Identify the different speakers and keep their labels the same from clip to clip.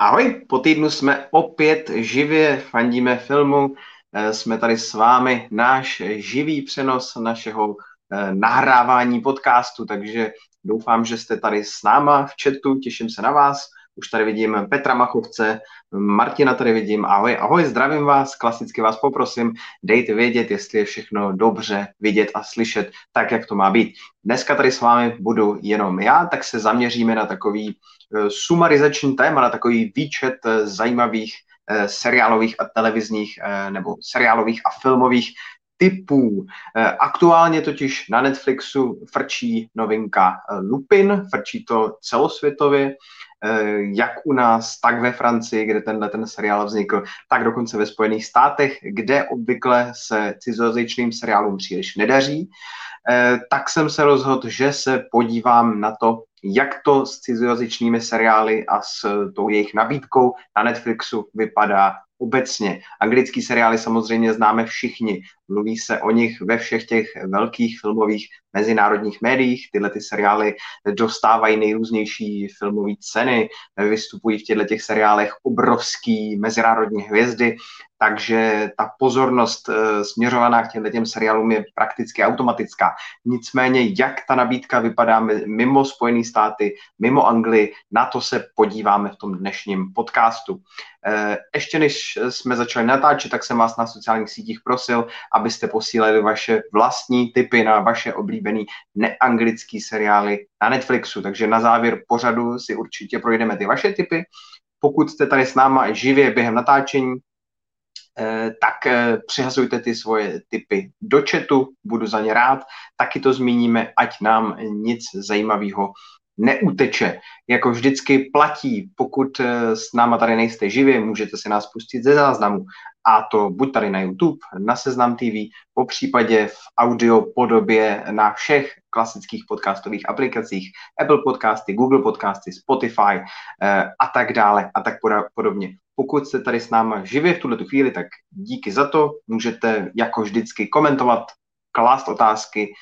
Speaker 1: Ahoj, po týdnu jsme opět živě, fandíme filmu, eh, jsme tady s vámi, náš živý přenos našeho eh, nahrávání podcastu, takže doufám, že jste tady s náma v chatu, těším se na vás. Už tady vidím Petra Machovce, Martina tady vidím, ahoj, ahoj, zdravím vás, klasicky vás poprosím, dejte vědět, jestli je všechno dobře vidět a slyšet, tak, jak to má být. Dneska tady s vámi budu jenom já, tak se zaměříme na takový uh, sumarizační téma, na takový výčet uh, zajímavých uh, seriálových a televizních nebo seriálových a filmových typů. Aktuálně totiž na Netflixu frčí novinka Lupin, frčí to celosvětově Eh, jak u nás, tak ve Francii, kde tenhle ten seriál vznikl, tak dokonce ve Spojených státech, kde obvykle se cizojazyčným seriálům příliš nedaří, eh, tak jsem se rozhodl, že se podívám na to, jak to s cizojazyčnými seriály a s tou jejich nabídkou na Netflixu vypadá obecně. Anglický seriály samozřejmě známe všichni. Mluví se o nich ve všech těch velkých filmových mezinárodních médiích. Tyhle ty seriály dostávají nejrůznější filmové ceny, vystupují v těchto těch seriálech obrovský mezinárodní hvězdy, takže ta pozornost e, směřovaná k těmhle těm seriálům je prakticky automatická. Nicméně, jak ta nabídka vypadá mimo Spojené státy, mimo Anglii, na to se podíváme v tom dnešním podcastu. E, ještě než jsme začali natáčet, tak jsem vás na sociálních sítích prosil, abyste posílali vaše vlastní typy na vaše oblíbené neanglické seriály na Netflixu. Takže na závěr pořadu si určitě projdeme ty vaše typy. Pokud jste tady s náma živě během natáčení, eh, tak eh, přihazujte ty svoje typy do chatu, budu za ně rád. Taky to zmíníme, ať nám nic zajímavého neuteče. Jako vždycky platí, pokud eh, s náma tady nejste živě, můžete si nás pustit ze záznamu. A to buď tady na YouTube, na Seznam TV, po případě v audio podobě na všech klasických podcastových aplikacích, Apple podcasty, Google podcasty, Spotify eh, a tak dále a tak podobně. Pokud jste tady s náma živě v tuhle chvíli, tak díky za to. Můžete jako vždycky komentovat, klást otázky,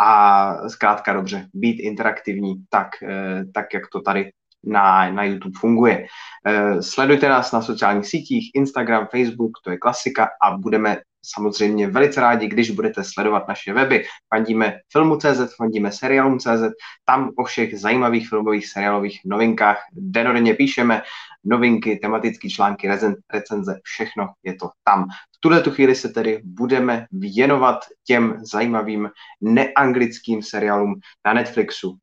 Speaker 1: a zkrátka dobře, být interaktivní tak, eh, tak jak to tady na, na YouTube funguje. Eh, sledujte nás na sociálních sítích, Instagram, Facebook, to je klasika a budeme samozřejmě velice rádi, když budete sledovat naše weby. Fandíme filmu.cz, fandíme seriálům.cz, tam o všech zajímavých filmových seriálových novinkách denodenně píšeme novinky, tematické články, recenze, všechno je to tam. V tuhle tu chvíli se tedy budeme věnovat těm zajímavým neanglickým seriálům na Netflixu.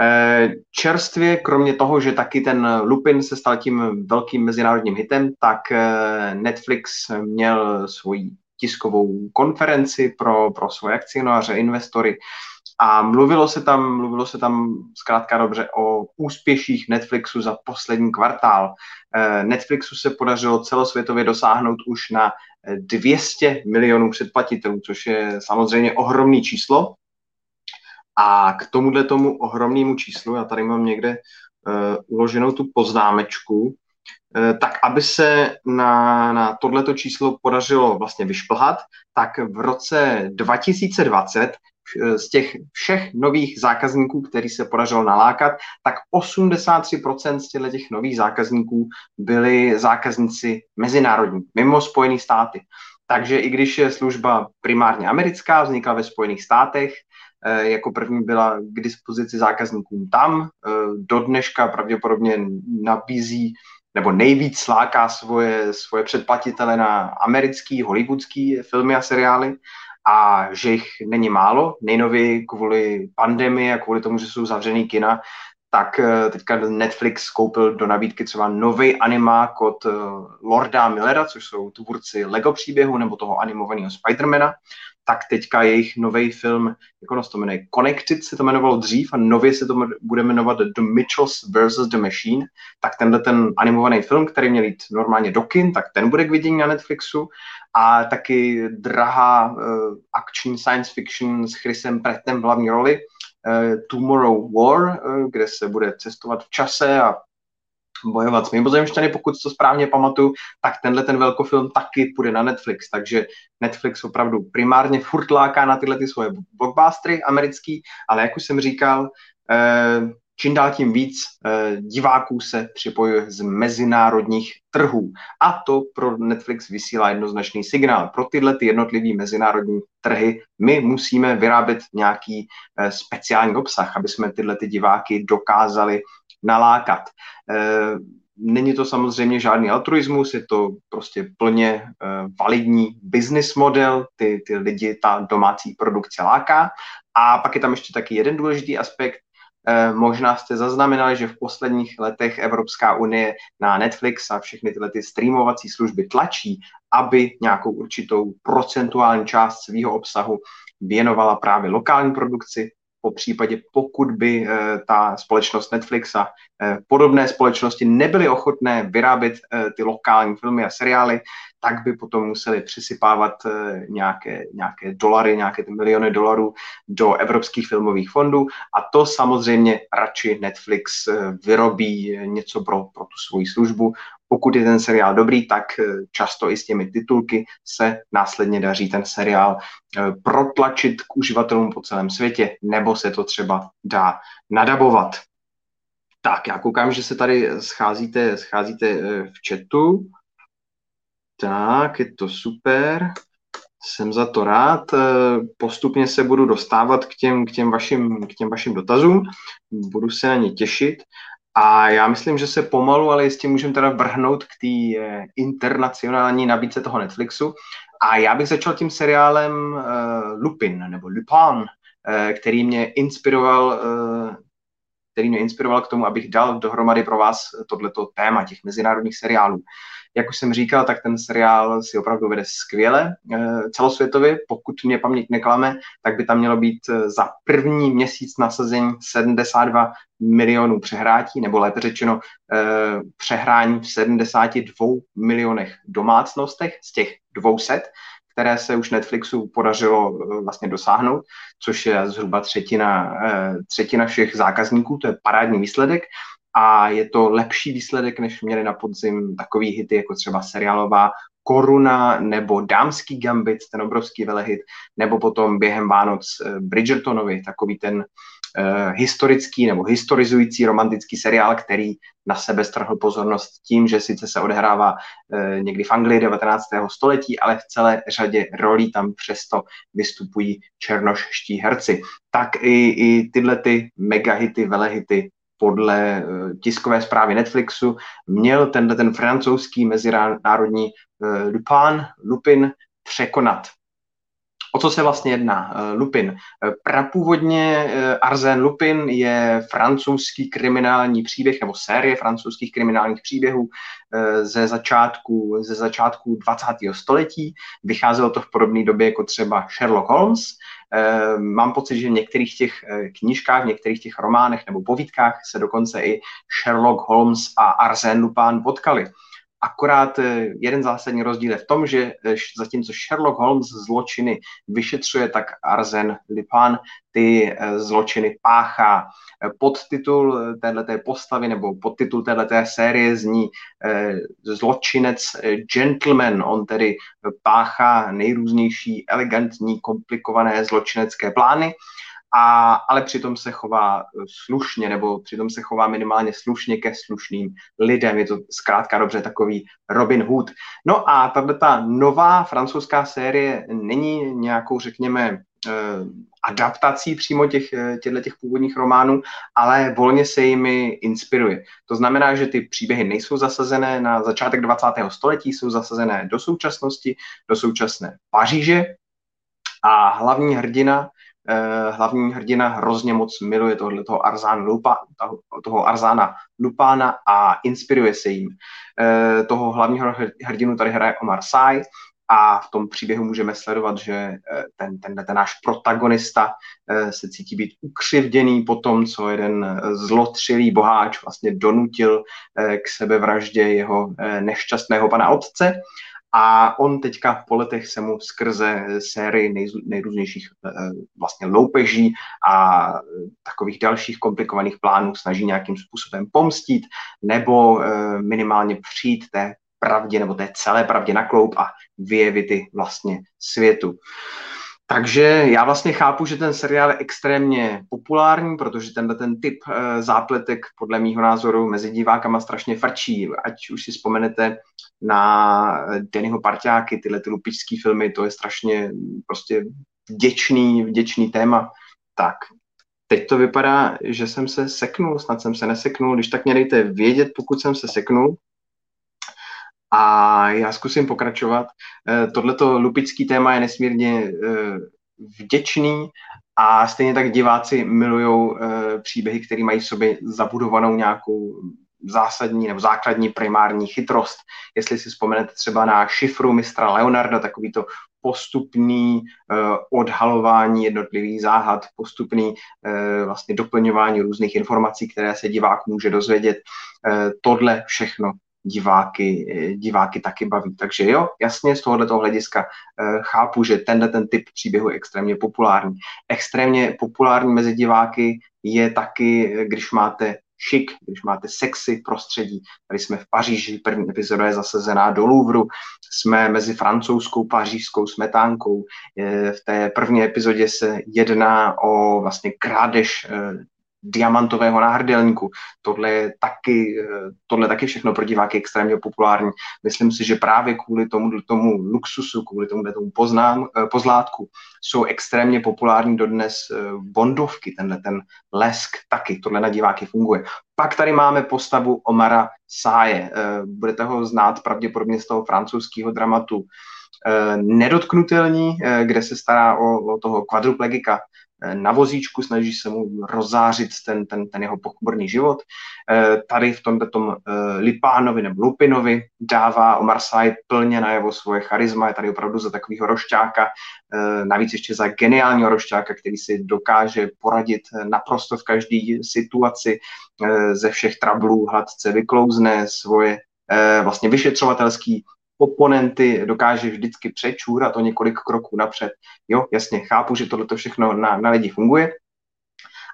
Speaker 1: Eh, čerstvě, kromě toho, že taky ten Lupin se stal tím velkým mezinárodním hitem, tak eh, Netflix měl svoji tiskovou konferenci pro, pro svoje akcionáře, investory a mluvilo se tam, mluvilo se tam zkrátka dobře o úspěších Netflixu za poslední kvartál. Eh, Netflixu se podařilo celosvětově dosáhnout už na 200 milionů předplatitelů, což je samozřejmě ohromný číslo. A k tomuhle tomu ohromnému číslu, já tady mám někde uh, uloženou tu poznámečku, uh, tak aby se na, na tohleto číslo podařilo vlastně vyšplhat, tak v roce 2020 Eh, z těch všech nových zákazníků, který se podařilo nalákat, tak 83% z těchto těch nových zákazníků byli zákazníci mezinárodní, mimo Spojené státy. Takže i když je služba primárně americká, vznikla ve Spojených státech, jako první byla k dispozici zákazníkům tam, eh, do dneška pravděpodobně nabízí nebo nejvíc láká svoje, svoje předplatitele na americký, hollywoodský filmy a seriály a že jich není málo. Nejnověji kvůli pandemii a kvůli tomu, že jsou zavřený kina, tak eh, teďka Netflix koupil do nabídky třeba nový animák od eh, Lorda Millera, což jsou tvůrci Lego příběhu nebo toho animovaného Spidermana, tak teďka jejich nový film, jak se to jmenuje, Connected se to jmenovalo dřív a nově se to bude jmenovat The Mitchells vs. The Machine, tak tenhle ten animovaný film, který měl jít normálně do kin, tak ten bude k vidění na Netflixu a taky drahá uh, akční science fiction s Chrisem Prattem v hlavní roli, uh, Tomorrow War, uh, kde se bude cestovat v čase a bojovat s mimozemšťany, pokud to správně pamatuju, tak tenhle ten velkofilm taky půjde na Netflix, takže Netflix opravdu primárně furt láká na tyhle ty svoje blockbustery americký, ale jak už jsem říkal, eh, čím dál tím víc eh, diváků se připojuje z mezinárodních trhů. A to pro Netflix vysílá jednoznačný signál. Pro tyhle ty jednotlivé mezinárodní trhy my musíme vyrábět nějaký eh, speciální obsah, aby jsme tyhle ty diváky dokázali nalákat. Eh, není to samozřejmě žádný altruismus, je to prostě plně validní business model, ty, ty lidi ta domácí produkce láká. A pak je tam ještě taky jeden důležitý aspekt, možná jste zaznamenali, že v posledních letech Evropská unie na Netflix a všechny tyhle ty streamovací služby tlačí, aby nějakou určitou procentuální část svého obsahu věnovala právě lokální produkci, po případě pokud by e, ta společnost Netflix a e, podobné společnosti nebyly ochotné vyrábět ty lokální filmy a seriály, tak by potom museli přisypávat nějaké, nějaké dolary, nějaké ty miliony dolarů do evropských filmových fondů a to samozřejmě radši Netflix vyrobí něco pro, pro tu svoji službu, pokud je ten seriál dobrý, tak eh, často i s těmi titulky se následně daří ten seriál eh, protlačit k uživatelům po celém světě, nebo se to třeba dá nadabovat. Tak, já koukám, že se tady scházíte, scházíte eh, v chatu. Tak, je to super. Jsem za to rád. Postupně se budu dostávat k těm, k těm, vašim, k těm vašim dotazům. Budu se na ně těšit. A já myslím, že se pomalu, ale jistě můžeme teda vrhnout k té eh, internacionální nabídce toho Netflixu. A já bych začal tím seriálem uh, Lupin, nebo Lupin, který mě inspiroval který mě inspiroval k tomu, abych dal dohromady pro vás tohleto téma těch mezinárodních seriálů. Jak už jsem říkal, tak ten seriál si opravdu vede skvěle eh, celosvětově. Pokud mě paměť neklame, tak by tam mělo být eh, za první měsíc nasazení 72 milionů přehrátí, nebo lépe řečeno eh, přehrání v 72 milionech domácnostech z těch 200 které se už Netflixu podařilo vlastně dosáhnout, což je zhruba třetina, třetina všech zákazníků, to je parádní výsledek. A je to lepší výsledek, než měli na podzim takový hity, jako třeba seriálová Koruna nebo Dámský gambit, ten obrovský velehit, nebo potom během Vánoc eh, Bridgertonovi, takový ten historický nebo historizující romantický seriál, který na sebe strhl pozornost tím, že sice se odehrává uh, někdy v Anglii 19. století, ale v celé řadě rolí tam přesto vystupují černošští herci. Tak i, i tyhle ty megahity, velehity podle eh, tiskové zprávy Netflixu měl tenhle ten francouzský mezinárodní eh, Lupin, Lupin překonat. O co se vlastně jedná? Eh, Lupin. Prapůvodně Arsène Lupin je francouzský kriminální příběh nebo série francouzských kriminálních příběhů ze začátku, ze začátku 20. století. Vycházelo to v podobné době jako třeba Sherlock Holmes Eh, mám pocit, že v některých těch eh, knížkách, v některých těch románech nebo povídkách se dokonce i Sherlock Holmes a Arsène Lupin potkali. Akorát eh, jeden zásadní rozdíl je v tom, že zatímco Sherlock Holmes zločiny vyšetřuje, tak Arsène Lupin ty zločiny páchá. Podtitul této postavy nebo podtitul této série zní Zločinec gentleman. On tedy páchá nejrůznější elegantní, komplikované zločinecké plány, a, ale přitom se chová slušně, nebo přitom se chová minimálně slušně ke slušným lidem. Je to zkrátka dobře takový Robin Hood. No a tato ta nová francouzská série není nějakou, řekněme, Eh, adaptací přímo těch, eh, těchto těch původních románů, ale volně se jimi inspiruje. To znamená, že ty příběhy nejsou zasazené na začátek 20. století, jsou zasazené do současnosti, do současné Paříže a hlavní hrdina eh, hlavní hrdina hrozně moc miluje tohoto Arzán Lupa, toho Arzána Lupána a inspiruje se jim. toho hlavního hrdinu tady hraje Omar Sy, a v tom příběhu můžeme sledovat, že eh, ten, ten, ten náš protagonista eh, se cítí být ukřivděný po tom, co jeden eh, zlotřilý boháč vlastně donutil k sebevraždě jeho nešťastného pana otce. A on teďka po letech se mu skrze sérii nej, nejrůznějších vlastně loupeží a takových dalších komplikovaných plánů snaží nějakým způsobem pomstit nebo minimálně přijít té pravdě nebo té celé pravdě na kloup a vyjevit vlastně světu. Takže já vlastně chápu, že ten seriál je extrémně populární, protože tenhle ten typ e, zápletek podle mýho názoru mezi divákama strašně frčí. Ať už si vzpomenete na Dennyho parťáky, tyhle ty lupičský filmy, to je strašně prostě vděčný, vděčný téma. Tak, teď to vypadá, že jsem se seknul, snad jsem se neseknul, když tak mě dejte vědět, pokud jsem se seknul. A já zkusím pokračovat. Eh, tohleto lupický téma je nesmírně eh, vděčný a stejně tak diváci milují eh, příběhy, které mají v sobě zabudovanou nějakou zásadní nebo základní primární chytrost. Jestli si vzpomenete třeba na šifru mistra Leonarda, takový to postupný uh, odhalování jednotlivých záhad, postupný uh, vlastně doplňování různých informací, které se divák může dozvědět. Uh, tohle všechno diváky, diváky taky baví. Takže jo, jasně z tohoto hlediska chápu, že tenhle ten typ příběhu je extrémně populární. Extrémně populární mezi diváky je taky, když máte šik, když máte sexy prostředí. Tady jsme v Paříži, první epizoda je zasazená do Louvru, jsme mezi francouzskou pařížskou smetánkou. V té první epizodě se jedná o vlastně krádež eh, diamantového náhrdelníku. Tohle je taky, eh, tohle taky všechno pro diváky extrémně populární. Myslím si, že právě kvůli tomu, tomu luxusu, kvůli tomu, tomu poznám, eh, pozlátku, jsou extrémně populární dodnes eh, bondovky, tenhle ten lesk taky, tohle na diváky funguje. Pak tady máme postavu Omara Sáje. Budete ho znát pravděpodobně z toho francouzského dramatu Nedotknutelní, kde se stará o, o toho kvadruplegika na vozíčku, snaží se mu rozzářit ten, ten, ten jeho pochmurný život. Eh, tady v tomto tom eh, Lipánovi nebo Lupinovi dává Omar Said plně najevo svoje charisma, je tady opravdu za takového rošťáka, navíc ještě za geniálního rošťáka, který si dokáže poradit naprosto v každé situaci, ze všech trablů hladce vyklouzne svoje vlastně vyšetřovatelský oponenty dokáže vždycky přečůrat o několik kroků napřed. Jo, jasně, chápu, že tohle všechno na, na lidi funguje.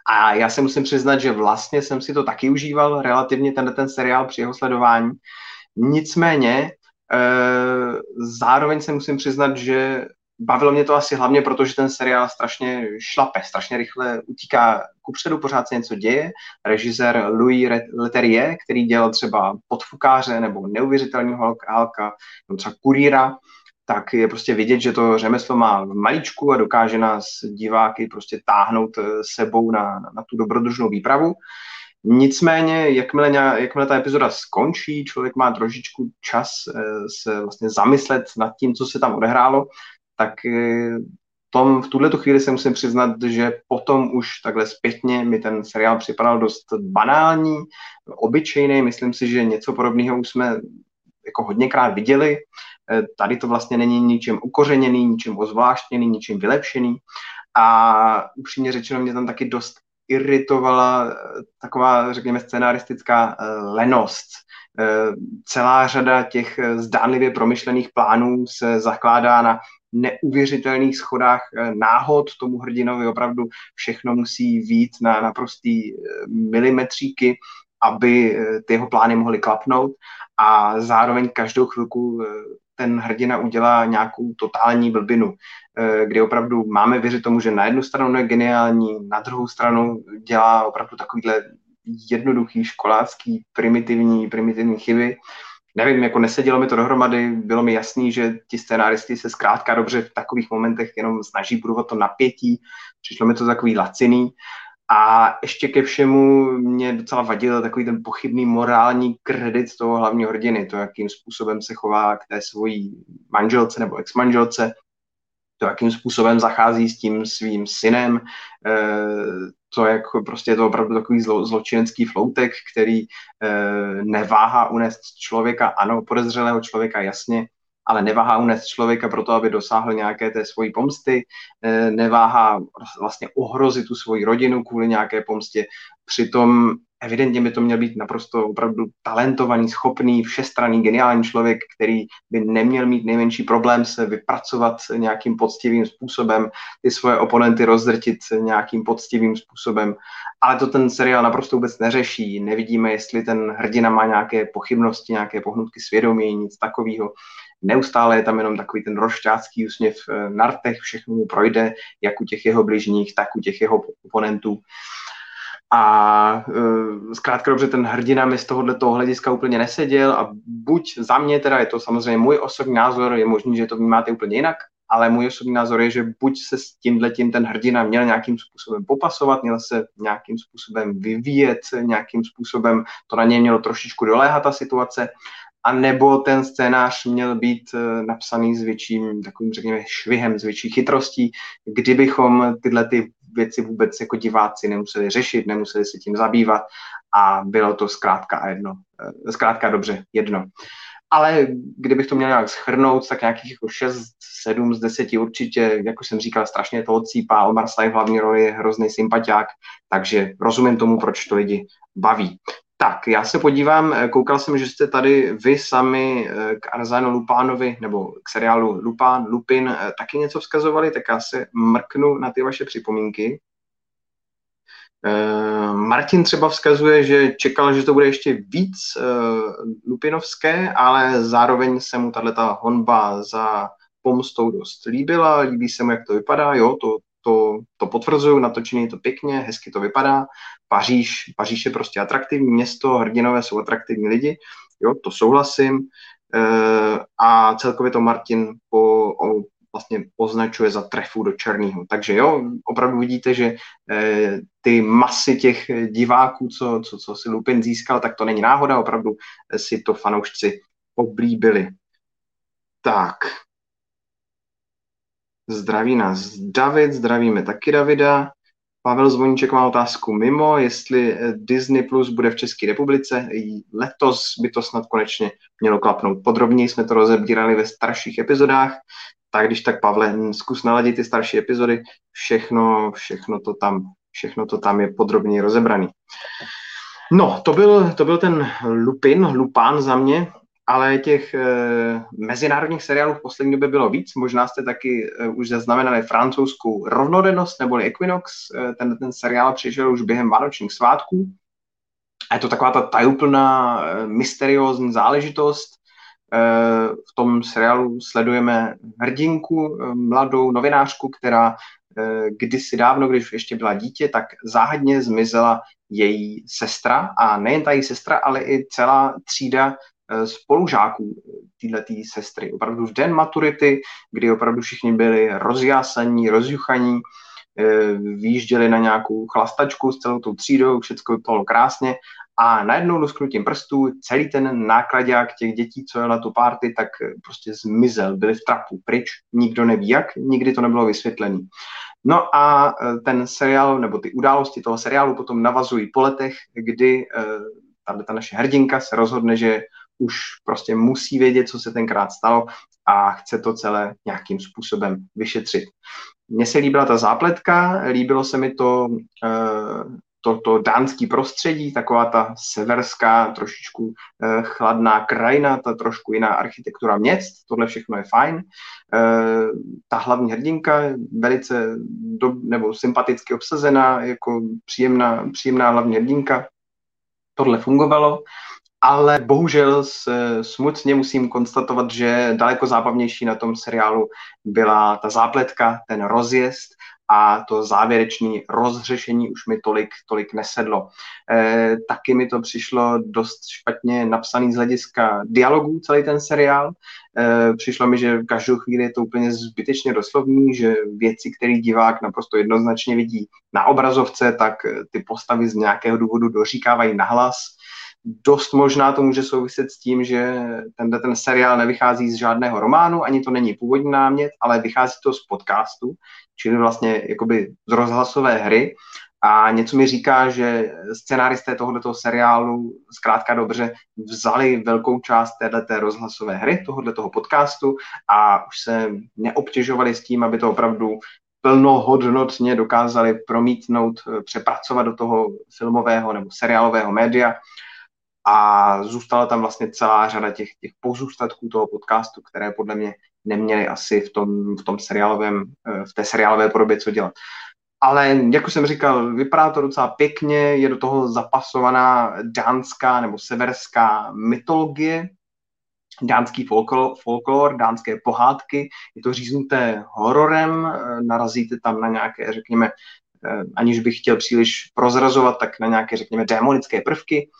Speaker 1: A já se musím přiznat, že vlastně jsem si to taky užíval relativně ten, ten seriál při jeho sledování. Nicméně e, zároveň se musím přiznat, že bavilo mě to asi hlavně, protože ten seriál strašně šlape, strašně rychle utíká kupředu, pořád se něco děje. Režisér Louis Leterrier, který dělal třeba Podfukáře nebo Neuvěřitelného Halka, nebo třeba Kurýra, tak je prostě vidět, že to řemeslo má v maličku a dokáže nás diváky prostě táhnout eh, sebou na, na tu dobrodružnou výpravu. Nicméně, jakmile, jakmile ta epizoda skončí, člověk má trošičku čas eh, se vlastně zamyslet nad tím, co se tam odehrálo, tak eh, tom, v tuhle chvíli se musím přiznat, že potom už takhle zpětně mi ten seriál připadal dost banální, obyčejný. Myslím si, že něco podobného už jsme jako hodněkrát viděli. Eh, tady to vlastně není ničím ukořeněný, ničím ozvláštněný, ničím vylepšený. A upřímně řečeno mě tam taky dost iritovala eh, taková, řekněme, scenaristická lenost. Celá řada těch zdánlivě promyšlených plánů se zakládá na neuvěřitelných schodách eh, náhod. Tomu hrdinovi opravdu všechno musí vít na naprostý eh, milimetříky, aby eh, ty jeho plány mohly klapnout. A zároveň každou chvilku ten hrdina udělá nějakou totální blbinu, kdy opravdu máme věřit tomu, že na jednu stranu je geniální, na druhou stranu dělá opravdu takovýhle jednoduchý, školácký, primitivní, primitivní chyby nevím, jako nesedělo mi to dohromady, bylo mi jasný, že ti scénáristi se zkrátka dobře v takových momentech jenom snaží budovat to napětí, přišlo mi to takový laciný. A ještě ke všemu mě docela vadil takový ten pochybný morální kredit toho hlavního hrdiny, to, jakým způsobem se chová k té svojí manželce nebo ex-manželce, to, jakým způsobem zachází s tím svým synem, eh, to jak prostě je to opravdu takový zlo, zločinecký floutek, který e, neváhá unést člověka, ano, podezřelého člověka, jasně, ale neváhá unést člověka proto, aby dosáhl nějaké té svojí pomsty, e, neváhá vlastně ohrozit tu svoji rodinu kvůli nějaké pomstě. Přitom evidentně by to měl být naprosto opravdu talentovaný, schopný, všestranný, geniální člověk, který by neměl mít nejmenší problém se vypracovat nějakým poctivým způsobem, ty svoje oponenty rozdrtit nějakým poctivým způsobem. Ale to ten seriál naprosto vůbec neřeší. Nevidíme, jestli ten hrdina má nějaké pochybnosti, nějaké pohnutky svědomí, nic takového. neustále je tam jenom takový ten rošťácký úsměv na rtech, všechno mu projde, jak u těch jeho bližních, tak u těch jeho oponentů. A uh, zkrátka dobře, ten hrdina mi z tohohle toho hlediska úplně neseděl a buď za mě, teda je to samozřejmě můj osobní názor, je možný, že to vnímáte úplně jinak, ale můj osobní názor je, že buď se s tímhle tím ten hrdina měl nějakým způsobem popasovat, měl se nějakým způsobem vyvíjet, nějakým způsobem to na něj mělo trošičku doléhat ta situace, a nebo ten scénář měl být eh, napsaný s větším takovým, řekněme, švihem, s větší chytrostí, kdybychom tyhle ty věci vůbec jako diváci nemuseli řešit, nemuseli se tím zabývat a bylo to zkrátka jedno. Eh, zkrátka dobře, jedno. Ale kdybych to měl nějak schrnout, tak nějakých jako 6, 7 z 10 určitě, jako jsem říkal, strašně to odsýpá. Omar Sy v hlavní roli je hrozný sympatiák, takže rozumím tomu, proč to lidi baví. Tak, já se podívám, eh, koukal jsem, že jste tady vy sami eh, k Arzano Lupánovi, nebo k seriálu Lupán, Lupin, eh, taky něco vzkazovali, tak já se mrknu na ty vaše připomínky. Martin třeba vzkazuje, že čekal, že to bude ještě víc lupinovské, ale zároveň se mu tato honba za pomstou dost líbila, líbí se mu, jak to vypadá, jo, to, to, to potvrzuju, natočený je to pěkně, hezky to vypadá. Paříž, Paříž je prostě atraktivní město, hrdinové jsou atraktivní lidi, jo, to souhlasím. E, a celkově to Martin po, vlastně označuje za trefu do černého. Takže jo, opravdu vidíte, že e, ty masy těch diváků, co, co, co si Lupin získal, tak to není náhoda, opravdu si to fanoušci oblíbili. Tak, Zdraví nás David, zdravíme taky Davida. Pavel Zvoníček má otázku mimo, jestli eh, Disney Plus bude v České republice. Letos by to snad konečně mělo klapnout. Podrobněji jsme to rozebírali ve starších epizodách, tak když tak Pavle, zkus naladit ty starší epizody, všechno, všechno to tam, všechno to tam je podrobněji rozebraný. No, to byl, to byl ten Lupin, Lupán za mě ale těch e, mezinárodních seriálů v poslední době bylo víc. Možná jste taky e, už zaznamenali francouzskou rovnodennost neboli Equinox. E, ten, ten seriál přišel už během vánočních svátků. A je to taková ta tajuplná, mysteriózní záležitost. V tom seriálu sledujeme hrdinku, mladou novinářku, která kdysi dávno, když ještě byla dítě, tak záhadně zmizela její sestra a nejen ta její sestra, ale i celá třída Eh, spolužáků této sestry. Opravdu v den maturity, kdy opravdu všichni byli rozjásaní, rozjuchaní, eh, výjížděli na nějakou chlastačku s celou tou třídou, všechno bylo krásně a najednou lusknutím prstů celý ten nákladák těch dětí, co jel na tu party, tak prostě zmizel, byli v trapu, pryč, nikdo neví jak, nikdy to nebylo vysvětlené. No a eh, ten seriál, nebo ty události toho seriálu potom navazují po letech, kdy tahle ta naše hrdinka se rozhodne, že už prostě musí vědět, co se tenkrát stalo a chce to celé nějakým způsobem vyšetřit. Mně se líbila ta zápletka, líbilo se mi to, eh, to, to dánský prostředí, taková ta severská, trošičku eh, chladná krajina, ta trošku jiná architektura měst, tohle všechno je fajn. Eh, ta hlavní hrdinka velice do, nebo sympaticky obsazená, jako příjemná, příjemná hlavní hrdinka. Tohle fungovalo ale bohužel smutně musím konstatovat, že daleko zábavnější na tom seriálu byla ta zápletka, ten rozjezd a to závěrečné rozřešení už mi tolik, tolik nesedlo. E, taky mi to přišlo dost špatně napsaný z hlediska dialogů celý ten seriál. E, přišlo mi, že v každou chvíli je to úplně zbytečně doslovný, že věci, které divák naprosto jednoznačně vidí na obrazovce, tak ty postavy z nějakého důvodu doříkávají nahlas dost možná to může souviset s tím, že ten, ten seriál nevychází z žádného románu, ani to není původní námět, ale vychází to z podcastu, čili vlastně jakoby z rozhlasové hry. A něco mi říká, že scenáristé tohoto seriálu zkrátka dobře vzali velkou část této rozhlasové hry, tohoto podcastu a už se neobtěžovali s tím, aby to opravdu plnohodnotně dokázali promítnout, přepracovat do toho filmového nebo seriálového média a zůstala tam vlastně celá řada těch, těch pozůstatků toho podcastu, které podle mě neměly asi v tom, v tom seriálovém, eh, v té seriálové podobě co dělat. Ale, jak už jsem říkal, vypadá to docela pěkně, je do toho zapasovaná dánská nebo severská mytologie. dánský folklor, dánské pohádky, je to říznuté hororem, eh, narazíte tam na nějaké, řekněme, eh, aniž bych chtěl příliš prozrazovat, tak na nějaké, řekněme, démonické prvky.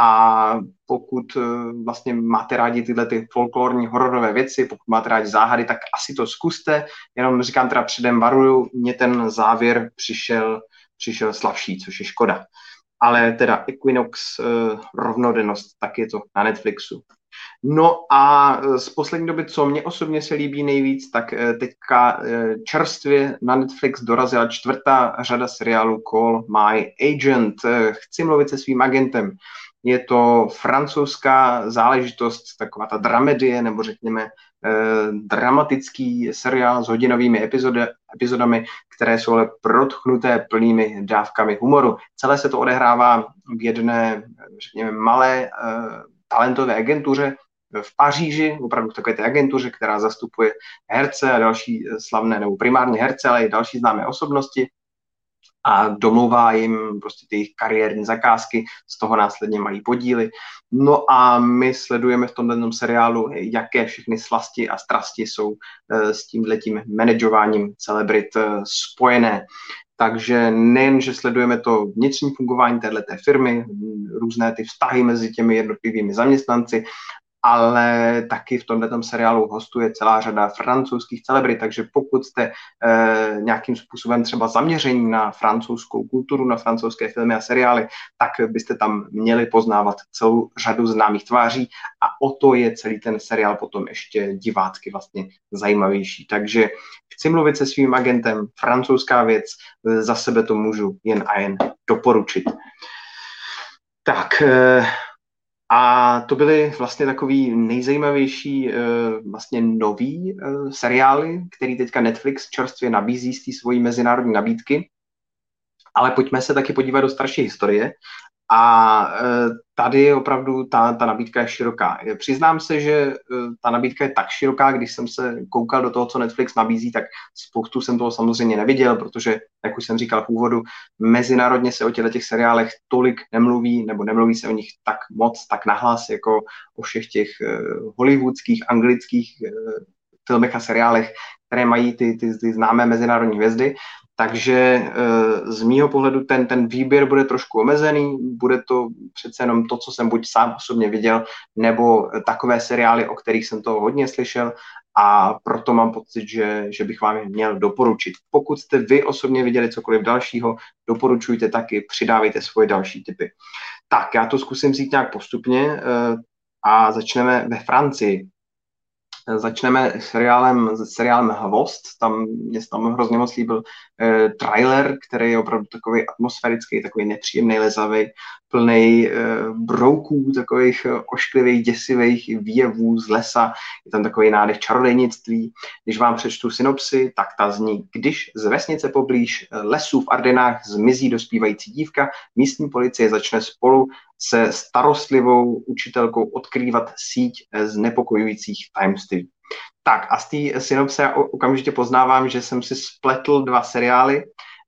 Speaker 1: A pokud eh, vlastně máte rádi tyhle ty folklorní hororové věci, pokud máte rádi záhady, tak asi to zkuste. Jenom říkám teda předem varuju, mně ten závěr přišel, přišel slavší, což je škoda. Ale teda Equinox rovnodennost, tak je to na Netflixu. No a e, z poslední doby, co mě osobně se líbí nejvíc, tak teďka čerstvě na Netflix dorazila čtvrtá řada seriálu Call My Agent. Chci mluvit se svým agentem. Je to francouzská záležitost, taková ta dramedie, nebo řekněme eh, dramatický seriál s hodinovými epizody, epizodami, které jsou ale protchnuté plnými dávkami humoru. Celé se to odehrává v jedné, řekněme, malé eh, talentové agentuře v Paříži, opravdu takové té agentuře, která zastupuje herce a další slavné, nebo primárně herce, ale i další známé osobnosti a domluvá jim prostě ty jejich kariérní zakázky, z toho následně mají podíly. No a my sledujeme v tomto seriálu, jaké všechny slasti a strasti jsou eh, s tímhletím manažováním celebrit eh, spojené. Takže nejen, že sledujeme to vnitřní fungování této firmy, různé ty vztahy mezi těmi jednotlivými zaměstnanci, ale taky v tomto seriálu hostuje celá řada francouzských celebrit, takže pokud jste e, nějakým způsobem třeba zaměření na francouzskou kulturu, na francouzské filmy a seriály, tak byste tam měli poznávat celou řadu známých tváří a o to je celý ten seriál potom ještě divácky vlastně zajímavější. Takže chci mluvit se svým agentem, francouzská věc, za sebe to můžu jen a jen doporučit. Tak, e, a to byly vlastně takový nejzajímavější vlastně nový seriály, který teďka Netflix čerstvě nabízí z té svojí mezinárodní nabídky. Ale pojďme se taky podívat do starší historie a e, tady opravdu ta, ta nabídka je široká. Přiznám se, že e, ta nabídka je tak široká, když jsem se koukal do toho, co Netflix nabízí, tak spoustu jsem toho samozřejmě neviděl, protože, jak už jsem říkal v úvodu, mezinárodně se o těchto těch seriálech tolik nemluví, nebo nemluví se o nich tak moc, tak nahlas, jako o všech těch e, hollywoodských, anglických filmech a seriálech, které mají ty, ty, ty známé mezinárodní hvězdy. Takže eh, z mýho pohledu ten, ten výběr bude trošku omezený, bude to přece jenom to, co jsem buď sám osobně viděl, nebo takové seriály, o kterých jsem to hodně slyšel a proto mám pocit, že, že bych vám je měl doporučit. Pokud jste vy osobně viděli cokoliv dalšího, doporučujte taky, přidávejte svoje další typy. Tak, já to zkusím vzít nějak postupně eh, a začneme ve Francii. Začneme seriálem, seriálem Hvost, tam mě tam hrozně moc líbil e, trailer, který je opravdu takový atmosférický, takový nepříjemný, lezavý, plný e, brouků, takových ošklivých, děsivých výjevů z lesa. Je tam takový nádech čarodejnictví. Když vám přečtu synopsy, tak ta zní, když z vesnice poblíž lesů v Ardenách zmizí dospívající dívka, místní policie začne spolu se starostlivou učitelkou odkrývat síť z nepokojujících tajemství. Tak a z té synopse já okamžitě poznávám, že jsem si spletl dva seriály.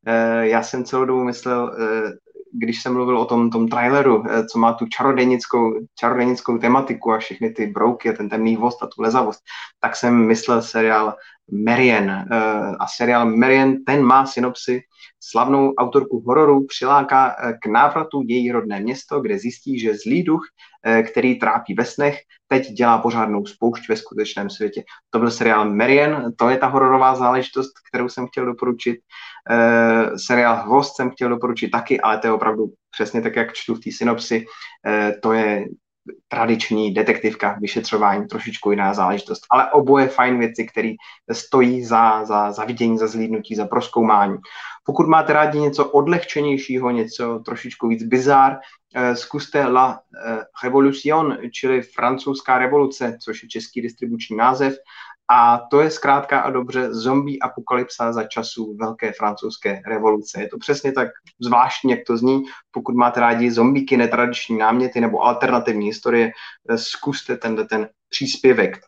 Speaker 1: Eh, já jsem celou dobu myslel, eh, když jsem mluvil o tom, tom traileru, eh, co má tu čarodejnickou, čarodejnickou tematiku a všechny ty brouky a ten temný vost a tu lezavost, tak jsem myslel seriál Marian. A seriál Marian, ten má synopsy Slavnou autorku hororu přiláká eh, k návratu její rodné město, kde zjistí, že zlý duch, eh, který trápí ve snech, teď dělá pořádnou spoušť ve skutečném světě. To byl seriál Marian, to je ta hororová záležitost, kterou jsem chtěl doporučit. Seriál Hvost jsem chtěl doporučit taky, ale to je opravdu přesně tak, jak čtu v té synopsi. To je tradiční detektivka, vyšetřování, trošičku jiná záležitost. Ale oboje fajn věci, které stojí za, za, za vidění, za zlídnutí, za proskoumání. Pokud máte rádi něco odlehčenějšího, něco trošičku víc bizár, eh, zkuste La eh, Revolution, čili francouzská revoluce, což je český distribuční název. A to je zkrátka a dobře zombie apokalypsa za času Velké francouzské revoluce. Je to přesně tak zvláštní, jak to zní. Pokud máte rádi zombíky, netradiční náměty nebo alternativní historie, eh, zkuste tenhle ten příspěvek.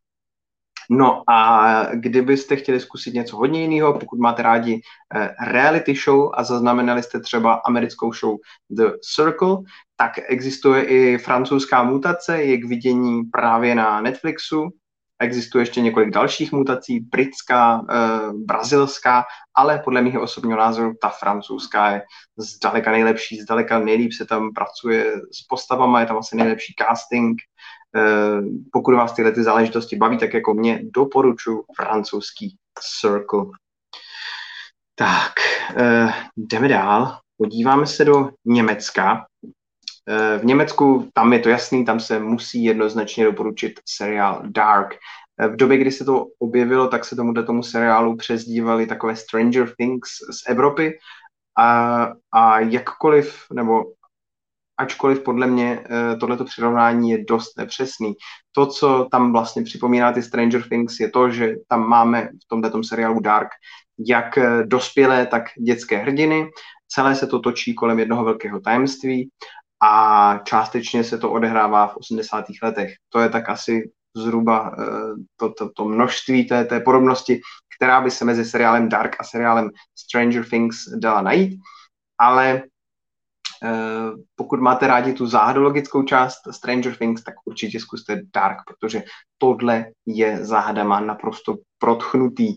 Speaker 1: No a kdybyste chtěli zkusit něco hodně jiného, pokud máte rádi eh, reality show a zaznamenali jste třeba americkou show The Circle, tak existuje i francouzská mutace, je k vidění právě na Netflixu. Existuje ještě několik dalších mutací, britská, eh, brazilská, ale podle mého osobního názoru ta francouzská je zdaleka nejlepší, zdaleka nejlíp se tam pracuje s postavama, je tam asi nejlepší casting. Eh, pokud vás tyhle ty záležitosti baví, tak jako mě doporučuji francouzský Circle. Tak, eh, jdeme dál. Podíváme se do Německa. Eh, v Německu, tam je to jasný, tam se musí jednoznačně doporučit seriál Dark. Eh, v době, kdy se to objevilo, tak se tomu tomu seriálu přezdívali takové Stranger Things z Evropy a, a jakkoliv, nebo ačkoliv podle mě eh, tohleto přirovnání je dost nepřesný. To, co tam vlastně připomíná ty Stranger Things, je to, že tam máme v tomto seriálu Dark jak dospělé, tak dětské hrdiny. Celé se to točí kolem jednoho velkého tajemství a částečně se to odehrává v 80. letech. To je tak asi zhruba eh, to, to, to množství té, té podobnosti, která by se mezi seriálem Dark a seriálem Stranger Things dala najít, ale pokud máte rádi tu záhadologickou část Stranger Things, tak určitě zkuste Dark, protože tohle je záhada, má naprosto protchnutý.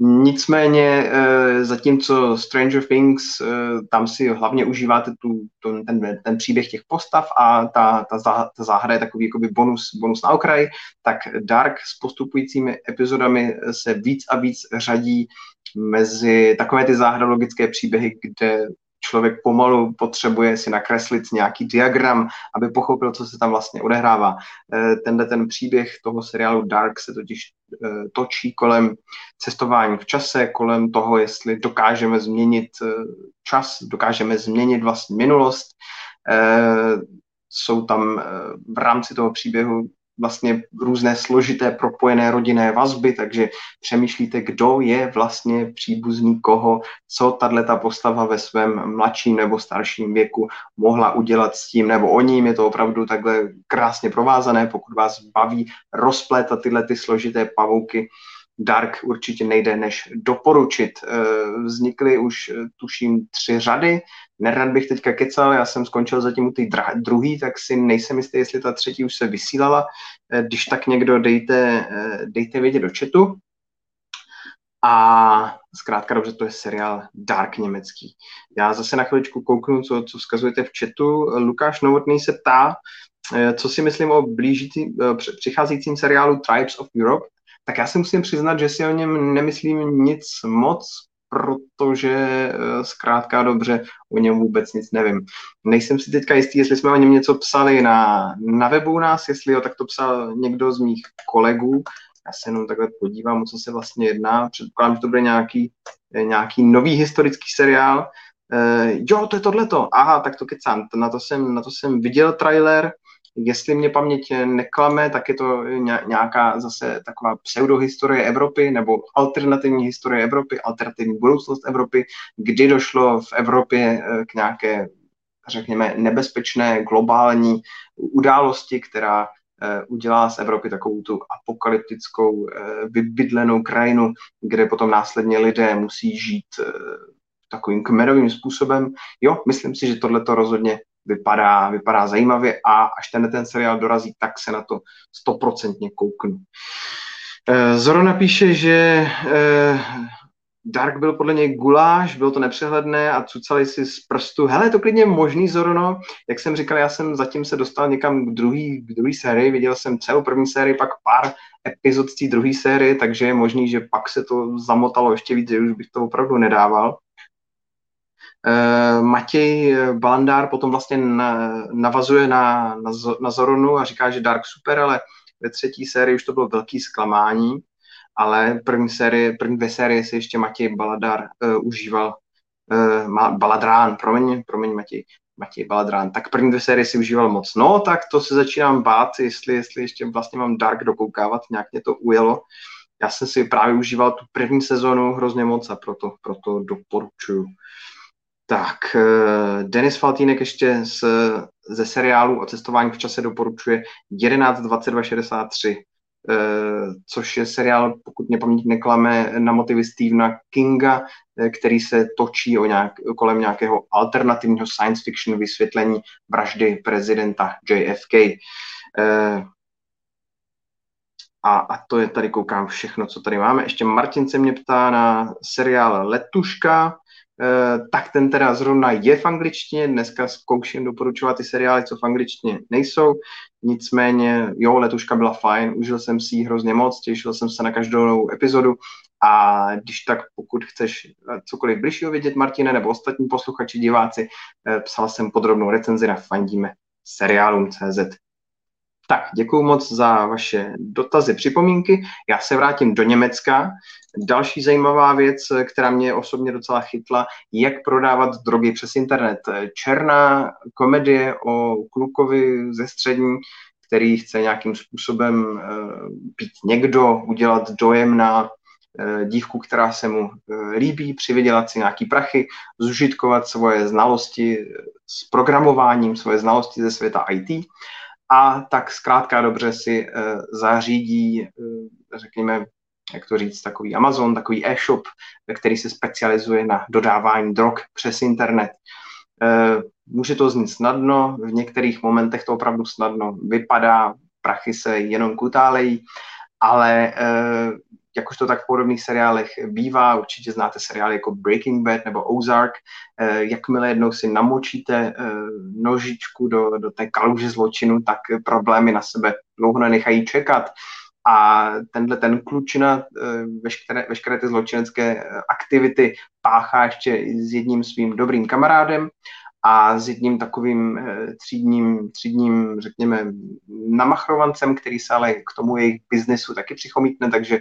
Speaker 1: Nicméně, eh, zatímco Stranger Things, eh, tam si hlavně užíváte tu, tu, ten, ten příběh těch postav a ta, ta, zá, ta záhada je takový jakoby bonus, bonus na okraj, tak Dark s postupujícími epizodami se víc a víc řadí mezi takové ty záhadologické příběhy, kde člověk pomalu potřebuje si nakreslit nějaký diagram, aby pochopil, co se tam vlastně odehrává. Eh, tenhle ten příběh toho seriálu Dark se totiž eh, točí kolem cestování v čase, kolem toho, jestli dokážeme změnit eh, čas, dokážeme změnit vlastní minulost. Jsou tam v rámci toho příběhu vlastně různé složité propojené rodinné vazby, takže přemýšlíte, kdo je vlastně příbuzný koho, co tahle ta postava ve svém mladším nebo starším věku mohla udělat s tím nebo o ním. Je to opravdu takhle krásně provázané, pokud vás baví rozplétat tyhle ty složité pavouky, Dark určitě nejde než doporučit. Eh, vznikly už, eh, tuším, tři řady. Nerad bych teďka kecal, já jsem skončil zatím u té druhý, tak si nejsem jistý, jestli ta třetí už se vysílala. Eh, když tak někdo dejte, dejte vědět do chatu. A zkrátka dobře, to je seriál Dark německý. Já zase na chviličku kouknu, co, co vzkazujete v chatu. Lukáš Novotný se ptá, co si myslím o blížící, přicházejícím seriálu Tribes of Europe tak já si musím přiznat, že si o něm nemyslím nic moc, protože eh, zkrátka dobře o něm vůbec nic nevím. Nejsem si teďka jistý, jestli jsme o něm něco psali na, na webu u nás, jestli jo, tak to psal někdo z mých kolegů. Já se jenom takhle podívám, o co se vlastně jedná. Předpokládám, že to bude nějaký, eh, nějaký nový historický seriál. Uh, jo, to je tohleto. Aha, tak to kecám. Na to jsem, na to jsem viděl trailer. Jestli mě paměť neklame, tak je to nějaká zase taková pseudohistorie Evropy nebo alternativní historie Evropy, alternativní budoucnost Evropy, kdy došlo v Evropě eh, k nějaké, řekněme, nebezpečné globální události, která eh, udělá z Evropy takovou tu apokalyptickou, eh, vybydlenou krajinu, kde potom následně lidé musí žít takovým kmerovým způsobem. Jo, myslím si, že tohle to rozhodně vypadá, vypadá zajímavě a až ten, ten seriál dorazí, tak se na to stoprocentně kouknu. Eh, Zoro napíše, že eh, Dark byl podle něj guláš, bylo to nepřehledné a cucali si z prstu. Hele, to klidně možný, Zorono. Jak jsem říkal, já jsem zatím se dostal někam k druhý, k druhý sérii, viděl jsem celou první sérii, pak pár epizod z té druhé série, takže je možný, že pak se to zamotalo ještě víc, že už bych to opravdu nedával. Uh, Matěj Balandár potom vlastně na, navazuje na, na, na Zoronu a říká, že Dark super, ale ve třetí sérii už to bylo velký zklamání, ale první, série, první dvě série si ještě Matěj Baladár uh, užíval, uh, Baladrán, promiň, promiň Matěj, Matěj Baladrán, tak první dvě série si užíval moc. No, tak to se začínám bát, jestli, jestli ještě vlastně mám Dark dokoukávat, nějak mě to ujelo. Já jsem si právě užíval tu první sezonu hrozně moc a proto, proto doporučuju. Tak, eh, Denis Faltínek ještě z, ze seriálu o cestování v čase doporučuje 11.22.63. což je seriál, pokud mě paměť neklame, na motivy Stephena Kinga, který se točí o nějak, kolem nějakého alternativního science fiction vysvětlení vraždy prezidenta JFK. A, a to je tady, koukám všechno, co tady máme. Ještě Martin se mě ptá na seriál Letuška, tak ten teda zrovna je v angličtině, dneska zkouším doporučovat ty seriály, co v angličtině nejsou, nicméně, jo, Letuška byla fajn, užil jsem si ji hrozně moc, těšil jsem se na každou novou epizodu a když tak, pokud chceš cokoliv bližšího vědět, Martine, nebo ostatní posluchači, diváci, e, psal jsem podrobnou recenzi na fandíme seriálům.cz. Tak, děkuji moc za vaše dotazy, připomínky. Já se vrátím do Německa. Další zajímavá věc, která mě osobně docela chytla, jak prodávat drogy přes internet. Černá komedie o klukovi ze střední, který chce nějakým způsobem eh, být někdo, udělat dojem na eh, dívku, která se mu eh, líbí, přivydělat si nějaký prachy, zužitkovat svoje znalosti s programováním, svoje znalosti ze světa IT a tak zkrátka dobře si uh, zařídí, uh, řekněme, jak to říct, takový Amazon, takový e-shop, který se specializuje na dodávání drog přes internet. Uh, může to znít snadno, v některých momentech to opravdu snadno vypadá, prachy se jenom kutálejí, ale jak už to tak v podobných seriálech bývá, určitě znáte seriály jako Breaking Bad nebo Ozark, eh, jakmile jednou si namočíte eh, nožičku do, do té kaluže zločinu, tak problémy na sebe dlouho nenechají čekat. A tenhle ten klučina eh, veškeré, veškeré ty zločinecké aktivity páchá ještě s jedním svým dobrým kamarádem a s jedním takovým eh, třídním, třídním, řekněme, namachrovancem, který se ale k tomu jejich biznesu taky přichomítne, takže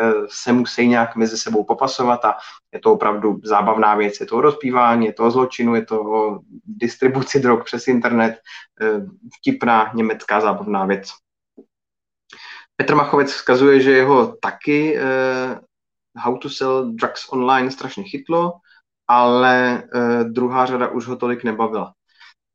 Speaker 1: eh, se musí nějak mezi sebou popasovat a je to opravdu zábavná věc. Je to o rozpívání, je to o zločinu, je to o distribuci drog přes internet, eh, vtipná německá zábavná věc. Petr Machovec vzkazuje, že jeho taky How to Sell Drugs Online strašně chytlo, ale uh, druhá řada už ho tolik nebavila.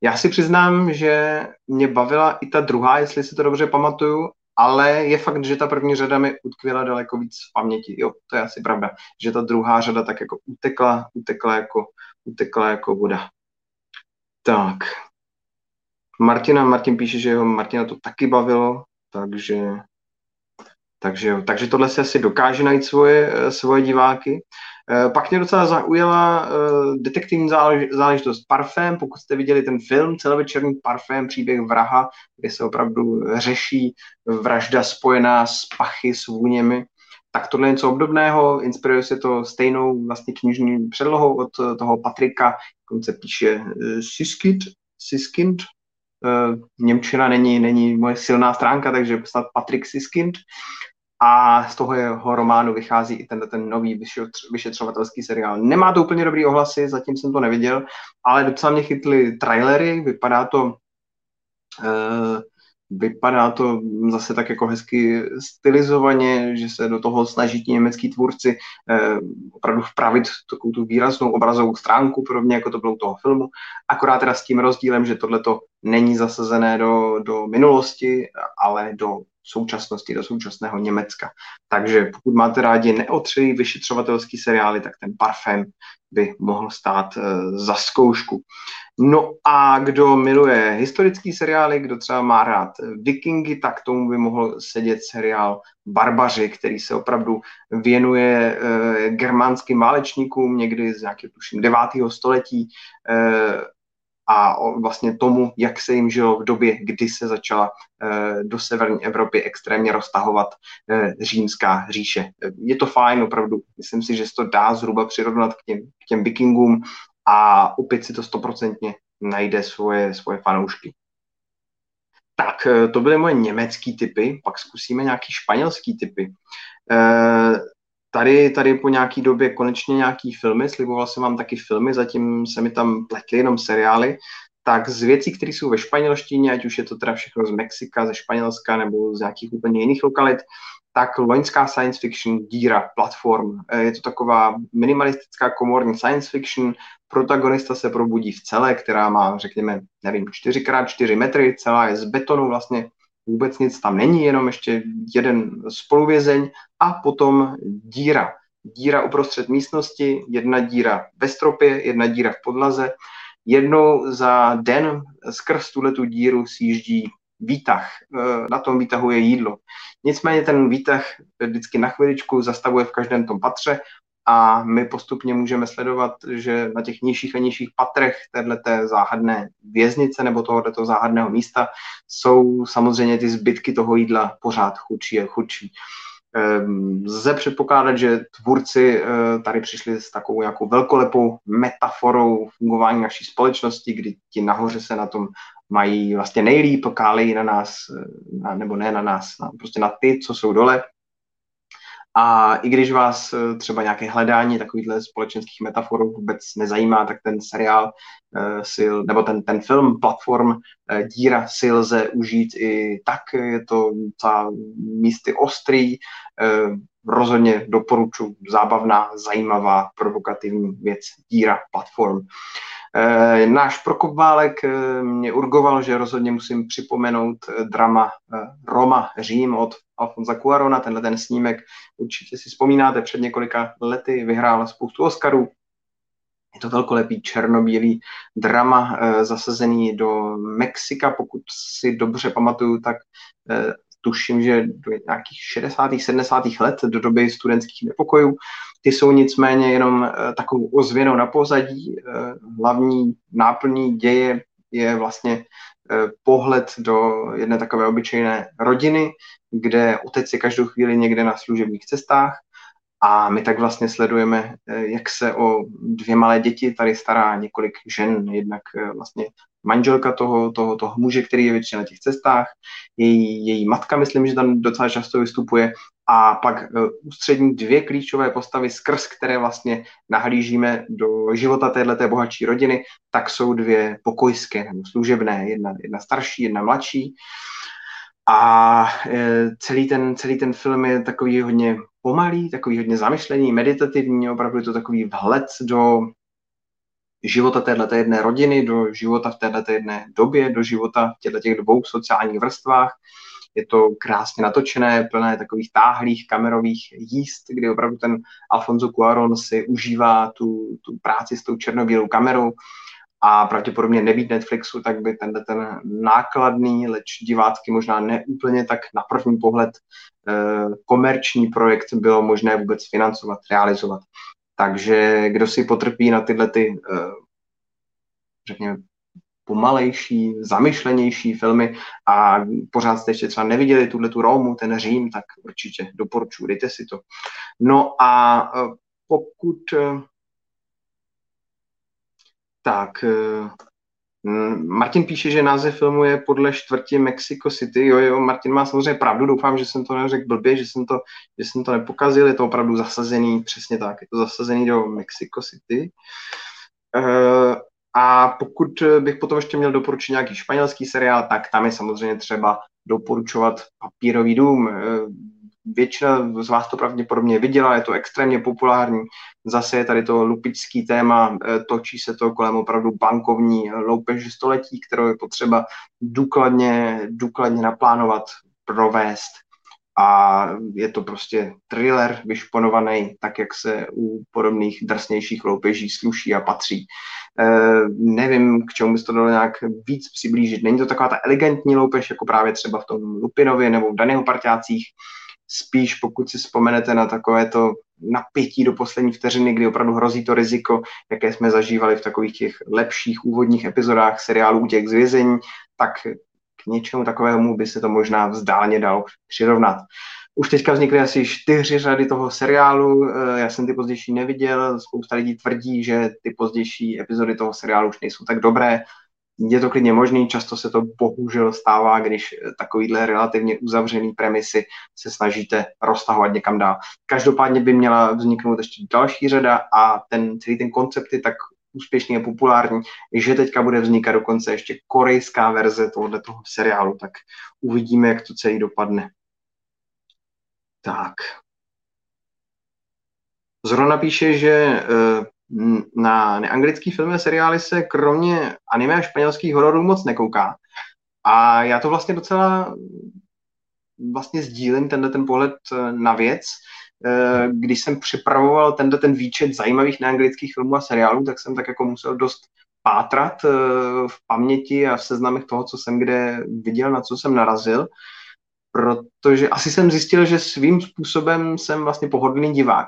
Speaker 1: Já si přiznám, že mě bavila i ta druhá, jestli si to dobře pamatuju, ale je fakt, že ta první řada mi utkvěla daleko víc v paměti. Jo, to je asi pravda, že ta druhá řada tak jako utekla, utekla jako, utekla jako voda. Tak. Martina, Martin píše, že jeho Martina to taky bavilo, takže takže, takže tohle si asi dokáže najít svoje, eh, svoje diváky. Eh, pak mě docela zaujala uh, detektivní zálež, záležitost Parfém. Pokud jste viděli ten film, celovečerní Parfém, příběh vraha, kde se opravdu řeší vražda spojená s pachy, s vůněmi, tak tohle je něco obdobného. Inspiruje se to stejnou vlastně knižní předlohou od toho Patrika, se píše Siskind, Siskind, Němčina není, není moje silná stránka, takže snad Patrik Siskind. A z toho jeho románu vychází i ten, ten nový vyšetřovatelský seriál. Nemá to úplně dobrý ohlasy, zatím jsem to neviděl, ale docela mě chytly trailery, vypadá to uh, vypadá to zase tak jako hezky stylizovaně, že se do toho snaží ti německý tvůrci eh, opravdu vpravit takovou tu výraznou obrazovou stránku, podobně jako to bylo u toho filmu, akorát teda s tím rozdílem, že tohle to není zasazené do, do minulosti, ale do současnosti, do současného Německa. Takže pokud máte rádi neotřelý vyšetřovatelský seriály, tak ten Parfém by mohl stát uh, za zkoušku. No a kdo miluje historický seriály, kdo třeba má rád Vikingy, tak tomu by mohl sedět seriál Barbaři, který se opravdu věnuje uh, germánským válečníkům někdy z nějakého tuším 9. století. A vlastně tomu, jak se jim žilo v době, kdy se začala eh, do severní Evropy extrémně roztahovat eh, římská říše. Je to fajn, opravdu. Myslím si, že se to dá zhruba přirovnat k těm, k těm vikingům a opět si to stoprocentně najde svoje, svoje fanoušky. Tak, eh, to byly moje německý typy, pak zkusíme nějaký španělský typy. Tady, tady po nějaký době konečně nějaký filmy, sliboval jsem vám taky filmy, zatím se mi tam pletly jenom seriály, tak z věcí, které jsou ve španělštině, ať už je to teda všechno z Mexika, ze Španělska nebo z nějakých úplně jiných lokalit, tak loňská science fiction díra, platform. Eh, je to taková minimalistická komorní science fiction. Protagonista se probudí v celé, která má, řekněme, nevím, 4x4 metry, celá je z betonu vlastně vůbec nic tam není, jenom ještě jeden spoluvězeň a potom díra. Díra uprostřed místnosti, jedna díra ve stropě, jedna díra v podlaze. Jednou za den skrz tuhle tu díru sjíždí výtah. E, na tom výtahu je jídlo. Nicméně ten výtah vždycky na chviličku zastavuje v každém tom patře a my postupně můžeme sledovat, že na těch nižších a nižších patrech této záhadné věznice nebo tohoto záhadného místa jsou samozřejmě ty zbytky toho jídla pořád chudší a chudší. Ehm, lze předpokládat, že tvůrci eh, tady přišli s takovou nějakou velkolepou metaforou fungování naší společnosti, kdy ti nahoře se na tom mají vlastně nejlíp, kálejí na nás, eh, nebo ne na nás, prostě na ty, co jsou dole a i když vás eh, třeba nějaké hledání takovýchhle společenských metafor vůbec nezajímá, tak ten seriál si, nebo ten, ten film, platform uh, Díra si lze užít i tak. Je to ta místy ostrý, rozhodně doporučuji, zábavná, zajímavá, provokativní věc, díra, platform. Náš Prokop Válek e, mě urgoval, že rozhodně musím připomenout e, drama Roma Řím od Alfonza Cuarona, tenhle ten snímek, určitě si vzpomínáte, před několika lety vyhrál spoustu Oscarů, je to velkolepý černobílý drama zasazený do Mexika, pokud si dobře pamatuju, tak tuším, že do nějakých 60. 70. let, do doby studentských nepokojů. Ty jsou nicméně jenom eh, takovou ozvěnou na pozadí. Eh, hlavní náplní děje je vlastně eh, pohled do jedné takové obyčejné rodiny, kde otec je každou chvíli někde na služebních cestách a my tak vlastně sledujeme, jak se o dvě malé děti tady stará několik žen, jednak vlastně manželka toho, toho, toho muže, který je většině na těch cestách, její, její matka, myslím, že tam docela často vystupuje, a pak uh, ústřední dvě klíčové postavy, skrz které vlastně nahlížíme do života této bohatší rodiny, tak jsou dvě pokojské nebo služebné, jedna, jedna starší, jedna mladší. A e, celý, ten, celý ten film je takový hodně pomalý, takový hodně zamyšlený, meditativní, opravdu je to takový vhled do života této jedné rodiny, do života v této jedné době, do života v těchto těch dvou sociálních vrstvách. Je to krásně natočené, plné takových táhlých kamerových jíst, kdy opravdu ten Alfonso Cuaron si užívá tu, tu práci s tou černobílou kamerou a pravděpodobně nebýt Netflixu, tak by tenhle ten nákladný, leč divácky možná neúplně tak na první pohled eh, komerční projekt bylo možné vůbec financovat, realizovat. Takže kdo si potrpí na tyhle ty, eh, řekněme, pomalejší, zamyšlenější filmy a pořád jste ještě třeba neviděli tuhle tu Rómu, ten Řím, tak určitě doporučuji, dejte si to. No a eh, pokud tak Martin píše, že název filmu je podle čtvrti Mexico City. Jo, jo, Martin má samozřejmě pravdu, doufám, že jsem to neřekl blbě, že jsem to, že jsem to nepokazil, je to opravdu zasazený, přesně tak, je to zasazený do Mexico City. Uh, a pokud bych potom ještě měl doporučit nějaký španělský seriál, tak tam je samozřejmě třeba doporučovat Papírový dům. Většina z vás to pravděpodobně viděla, je to extrémně populární. Zase je tady to lupičský téma, e, točí se to kolem opravdu bankovní loupež století, kterou je potřeba důkladně, důkladně naplánovat, provést. A je to prostě thriller vyšponovaný, tak jak se u podobných drsnějších loupeží sluší a patří. E, nevím, k čemu by to dalo nějak víc přiblížit. Není to taková ta elegantní loupež, jako právě třeba v tom Lupinově nebo v daných parťácích, spíš pokud si vzpomenete na takové to napětí do poslední vteřiny, kdy opravdu hrozí to riziko, jaké jsme zažívali v takových těch lepších úvodních epizodách seriálu Útěk z vězení, tak k něčemu takovému by se to možná vzdáleně dalo přirovnat. Už teďka vznikly asi čtyři řady toho seriálu, eh, já jsem ty pozdější neviděl, spousta lidí tvrdí, že ty pozdější epizody toho seriálu už nejsou tak dobré, je to klidně možný, často se to bohužel stává, když takovýhle relativně uzavřený premisy se snažíte roztahovat někam dál. Každopádně by měla vzniknout ještě další řada a ten celý ten koncept je tak úspěšný a populární, že teďka bude vznikat dokonce ještě korejská verze tohoto toho seriálu, tak uvidíme, jak to celý dopadne. Tak. Zrovna píše, že uh, na neanglický filmy a seriály se kromě anime a španělských hororů moc nekouká. A já to vlastně docela vlastně sdílím tenhle ten pohled na věc. Když jsem připravoval tenhle ten výčet zajímavých neanglických filmů a seriálů, tak jsem tak jako musel dost pátrat v paměti a v seznamech toho, co jsem kde viděl, na co jsem narazil protože asi jsem zjistil, že svým způsobem jsem vlastně pohodlný divák.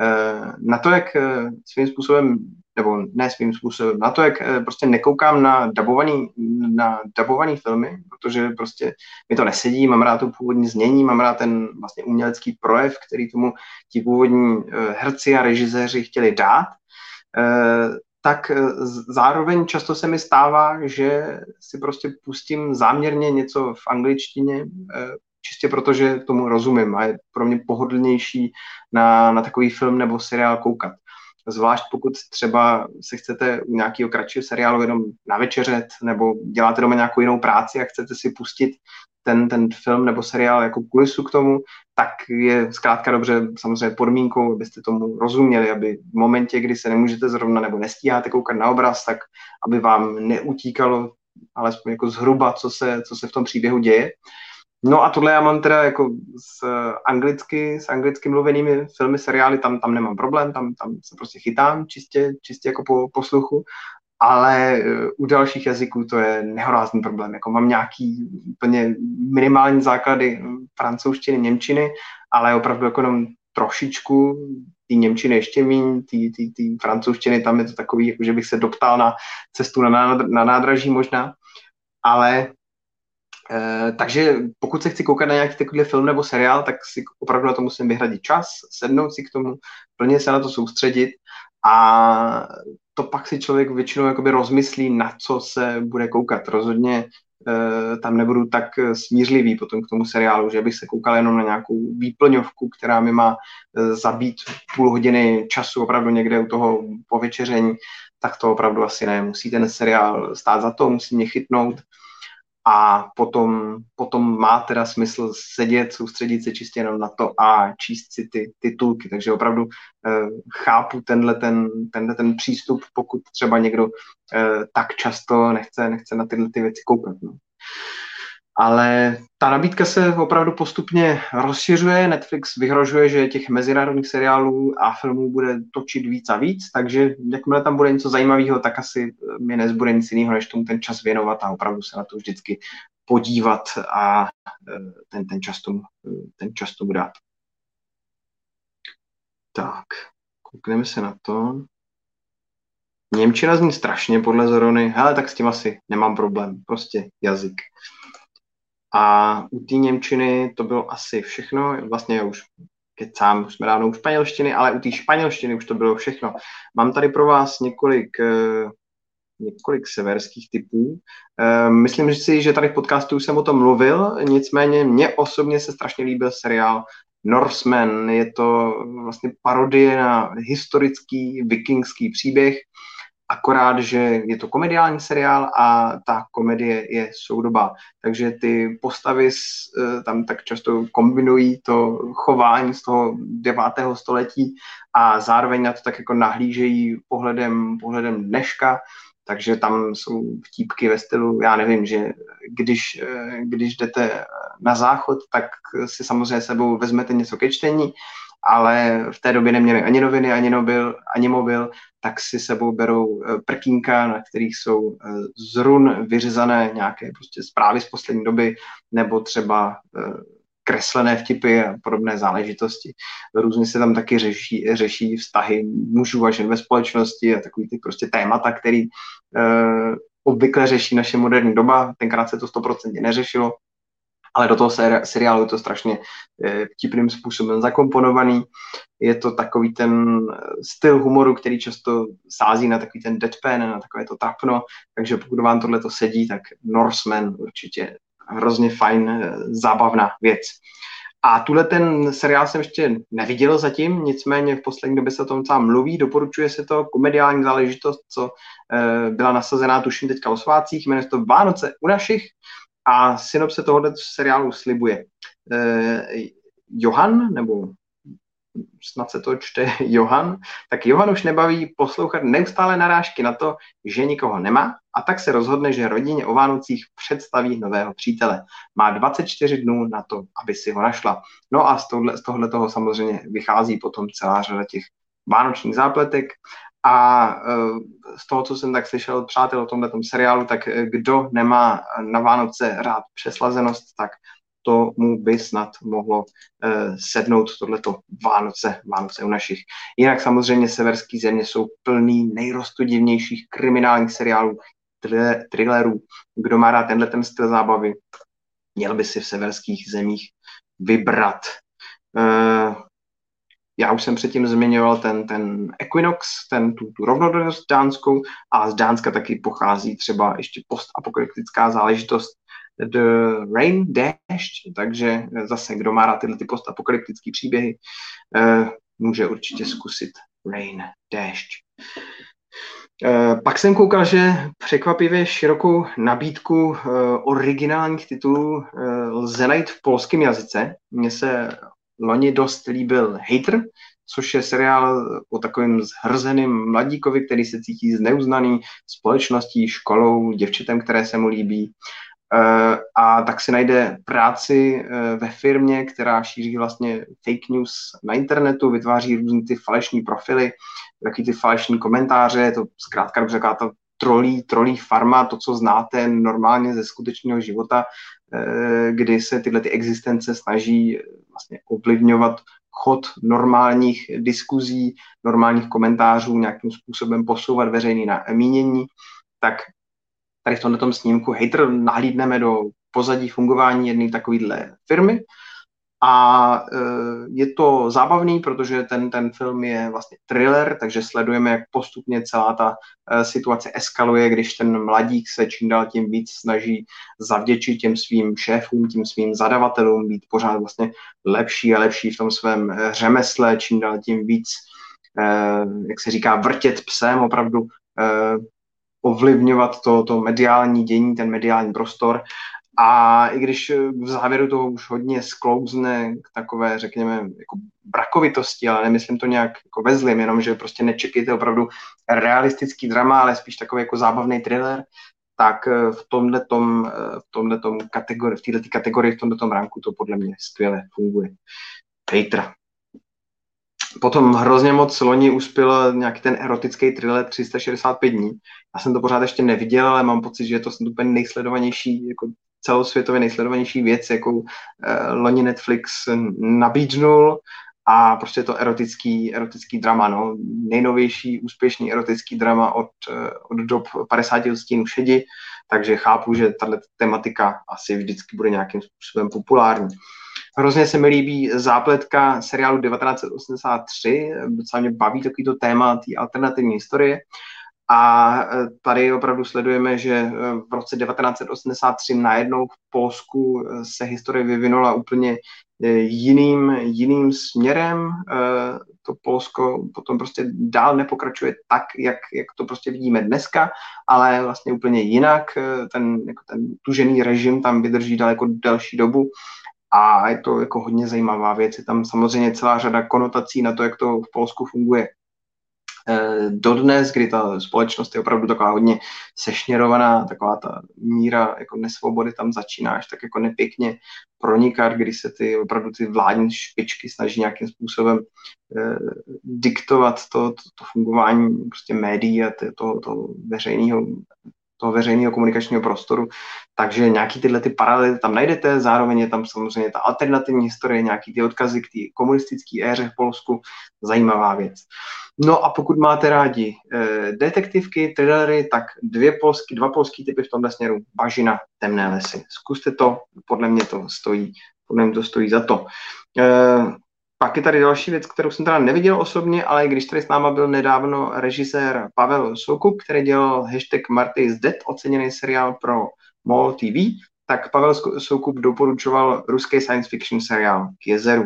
Speaker 1: Eh, na to, jak eh, svým způsobem, nebo ne svým způsobem, na to, jak eh, prostě nekoukám na dabovaný, na dabovaný filmy, protože prostě mi to nesedí, mám rád to původní znění, mám rád ten vlastně umělecký projev, který tomu ti původní herci a režiséři chtěli dát, tak zároveň často se mi stává, že si prostě pustím záměrně něco v angličtině, čistě proto, že tomu rozumím a je pro mě pohodlnější na, na takový film nebo seriál koukat. Zvlášť pokud třeba se chcete u nějakého kratšího seriálu jenom navečeřet nebo děláte doma nějakou jinou práci a chcete si pustit ten, ten film nebo seriál jako kulisu k tomu, tak je zkrátka dobře samozřejmě podmínkou, abyste tomu rozuměli, aby v momentě, kdy se nemůžete zrovna nebo nestíháte koukat na obraz, tak aby vám neutíkalo alespoň jako zhruba, co se, co se v tom příběhu děje. No a tohle já mám teda jako s anglicky, s anglicky mluvenými filmy, seriály, tam, tam nemám problém, tam, tam se prostě chytám čistě, čistě jako po posluchu, ale eh, u dalších jazyků to je nehorázný problém. Jako mám nějaký úplně minimální základy francouzštiny, němčiny, ale opravdu jako jenom trošičku, ty Němčiny ještě méně, ty, ty, francouzštiny, tam je to takový, jako že bych se doptal na cestu na, na nádraží možná, ale Eh, takže pokud se chci koukat na nějaký takový film nebo seriál, tak si opravdu na to musím vyhradit čas, sednout si k tomu, plně se na to soustředit a to pak si člověk většinou jakoby rozmyslí, na co se bude koukat. Rozhodně e, tam nebudu tak smířlivý potom k tomu seriálu, že bych se koukal jenom na nějakou výplňovku, která mi má e, zabít půl hodiny času opravdu někde u toho povečeření, tak to opravdu asi ne. Musí ten seriál stát za to, musí mě chytnout a potom, potom má teda smysl sedět, soustředit se čistě jenom na to a číst si ty titulky. Takže opravdu eh, chápu tenhle ten, tenhle ten přístup, pokud třeba někdo eh, tak často nechce, nechce na tyhle ty věci koukat. No ale ta nabídka se opravdu postupně rozšiřuje. Netflix vyhrožuje, že těch mezinárodních seriálů a filmů bude točit víc a víc, takže jakmile tam bude něco zajímavého, tak asi mi nezbude nic jiného, než tomu ten čas věnovat a opravdu se na to vždycky podívat a e, ten, ten, čas, tomu, ten čas tomu dát. Tak, koukneme se na to. Němčina zní strašně podle Zorony, hele, tak s tím asi nemám problém, prostě jazyk. A u té Němčiny to bylo asi všechno, vlastně už kecám, jsme dávno u španělštiny, ale u té španělštiny už to bylo všechno. Mám tady pro vás několik, eh, několik severských typů. Eh, myslím si, že tady v podcastu už jsem o tom mluvil, nicméně mně osobně se strašně líbil seriál Norseman. Je to vlastně parodie na historický vikingský příběh, akorát, že je to komediální seriál a ta komedie je soudobá. Takže ty postavy eh, tam tak často kombinují to chování z toho devátého století a zároveň na to tak jako nahlížejí pohledem, pohledem dneška, takže tam jsou vtípky ve stylu, já nevím, že když, eh, když jdete na záchod, tak si samozřejmě sebou vezmete něco ke čtení ale v té době neměli ani noviny, ani mobil, ani mobil, tak si sebou berou eh, prkínka, na kterých jsou eh, z run vyřezané nějaké prostě zprávy z poslední doby, nebo třeba eh, kreslené vtipy a podobné záležitosti. Různě se tam taky řeší, řeší vztahy mužů a žen ve společnosti a takový ty prostě témata, který obvykle řeší naše moderní doba. Tenkrát se to stoprocentně neřešilo, ale do toho seriálu je to strašně eh, vtipným způsobem zakomponovaný. Je to takový ten eh, styl humoru, který často sází na takový ten deadpan, na takové to tapno, takže pokud vám tohle to sedí, tak Norseman určitě hrozně fajn, eh, zábavná věc. A tuhle ten seriál jsem ještě neviděl zatím, nicméně v poslední době se o tom docela mluví, doporučuje se to, komediální záležitost, co byla nasazená tuším teďka o svácích, jmenuje se to Vánoce u našich, a synopse tohoto seriálu slibuje. Eh, Johan, nebo snad se to čte Johan, tak Johan už nebaví poslouchat neustále narážky na to, že nikoho nemá a tak se rozhodne, že rodině o Vánocích představí nového přítele. Má 24 dnů na to, aby si ho našla. No a z, tohle, z tohle toho samozřejmě vychází potom celá řada těch vánočních zápletek a eh, z toho, co jsem tak slyšel od přátel o tomhle seriálu, tak eh, kdo nemá na Vánoce rád přeslazenost, tak tomu by snad mohlo uh, sednout tohleto Vánoce, Vánoce u našich. Jinak samozřejmě severský země jsou plný nejrostodivnějších kriminálních seriálů, thrillerů. Kdo má rád tenhle ten styl zábavy, měl by si v severských zemích vybrat. Uh, já už jsem předtím zmiňoval ten, ten Equinox, ten, tu, tu rovnodennost dánskou a z Dánska taky pochází třeba ještě postapokalyptická záležitost The Rain, Dash, takže zase, kdo má rád tyhle ty postapokalyptické příběhy, uh, může určitě zkusit Rain, Dash. Uh, pak jsem koukal, že překvapivě širokou nabídku uh, originálních titulů lze najít v polském jazyce. Mně se loni dost líbil Hater, což je seriál o takovém zhrzeném mladíkovi, který se cítí zneuznaný společností, školou, děvčetem, které se mu líbí. Eh, a tak si najde práci eh, ve firmě, která šíří vlastně fake news na internetu, vytváří různé ty falešní profily, taky ty falešní komentáře, je to zkrátka dobře ta trolí, trolí farma, to, co znáte normálně ze skutečného života, eh, kdy se tyhle ty existence snaží vlastně ovlivňovat chod normálních diskuzí, normálních komentářů, nějakým způsobem posouvat veřejný mínění, tak tady v tomto snímku Hater nahlídneme do pozadí fungování jedné takovéhle firmy a e, je to zábavný, protože ten, ten film je vlastně thriller, takže sledujeme, jak postupně celá ta e, situace eskaluje, když ten mladík se čím dál tím víc snaží zavděčit těm svým šéfům, tím svým zadavatelům, být pořád vlastně lepší a lepší v tom svém e, řemesle, čím dál tím víc, jak se říká, vrtět psem, opravdu ovlivňovat to, to mediální dění, ten mediální prostor. A i když v závěru toho už hodně sklouzne k takové, řekněme, jako brakovitosti, ale nemyslím to nějak jako ve zlým, jenom že prostě nečekejte opravdu realistický drama, ale spíš takový jako zábavný thriller, tak v tomhle tom, v tomhle tom kategori, v této kategorii, v tomhle tom ranku to podle mě skvěle funguje. Hejtra. Potom hrozně moc loni uspěl nějaký ten erotický thriller 365 dní. Já jsem to pořád ještě neviděl, ale mám pocit, že je to úplně nejsledovanější, jako celosvětově nejsledovanější věc, jakou uh, loni Netflix nabídnul a prostě to erotický, erotický drama, no. nejnovější úspěšný erotický drama od, uh, od dob 50 odstínů šedi, takže chápu, že tato tematika asi vždycky bude nějakým způsobem populární. Hrozně se mi líbí zápletka seriálu 1983, docela mě baví takovýto téma té alternativní historie. A e, tady opravdu sledujeme, že e, v roce 1983 najednou v Polsku e, se historie vyvinula úplně jiným, jiným směrem. To Polsko potom prostě dál nepokračuje tak, jak, jak to prostě vidíme dneska, ale vlastně úplně jinak. Ten, jako ten tužený režim tam vydrží daleko delší dobu a je to jako hodně zajímavá věc. Je tam samozřejmě celá řada konotací na to, jak to v Polsku funguje dodnes, kdy ta společnost je opravdu taková hodně sešněrovaná, taková ta míra jako nesvobody tam začínáš tak jako nepěkně pronikat, kdy se ty opravdu ty vládní špičky snaží nějakým způsobem eh, diktovat to, to, to fungování prostě médií a to, to veřejného toho veřejného komunikačního prostoru. Takže nějaký tyhle ty paralely tam najdete, zároveň je tam samozřejmě ta alternativní historie, nějaký ty odkazy k té komunistické éře v Polsku, zajímavá věc. No a pokud máte rádi eh, detektivky, thrillery, tak dvě polský, dva polský typy v tomhle směru, Bažina, Temné lesy. Zkuste to, podle mě to stojí, podle mě to stojí za to. Eh, pak je tady další věc, kterou jsem teda neviděl osobně, ale když tady s náma byl nedávno režisér Pavel Soukup, který dělal hashtag Marty is Dead, oceněný seriál pro MOL TV, tak Pavel Soukup doporučoval ruský science fiction seriál k jezeru.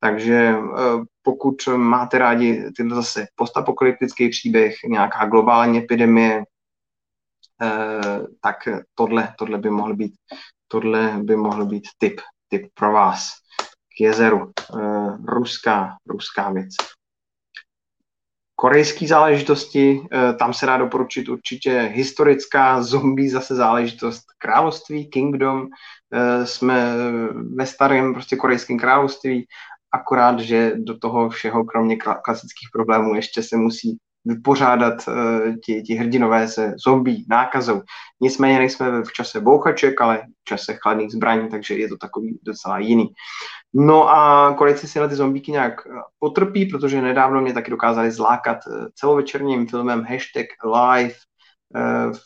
Speaker 1: Takže eh, pokud máte rádi tyhle zase postapokalyptický příběh, nějaká globální epidemie, eh, tak tohle, tohle by mohl být, tohle by mohl být tip, tip pro vás jezeru. Eh, ruská, ruská věc. Korejské záležitosti, tam se dá doporučit určitě historická zombie zase záležitost království, kingdom, jsme ve starém prostě korejském království, akorát, že do toho všeho, kromě klasických problémů, ještě se musí vypořádat uh, ti, ti hrdinové se zombie, nákazou. Nicméně nejsme v čase bouchaček, ale v čase chladných zbraní, takže je to takový docela jiný. No a Korejci si na ty zombíky nějak eh, potrpí, protože nedávno mě taky dokázali zlákat eh, celovečerním filmem hashtag live v,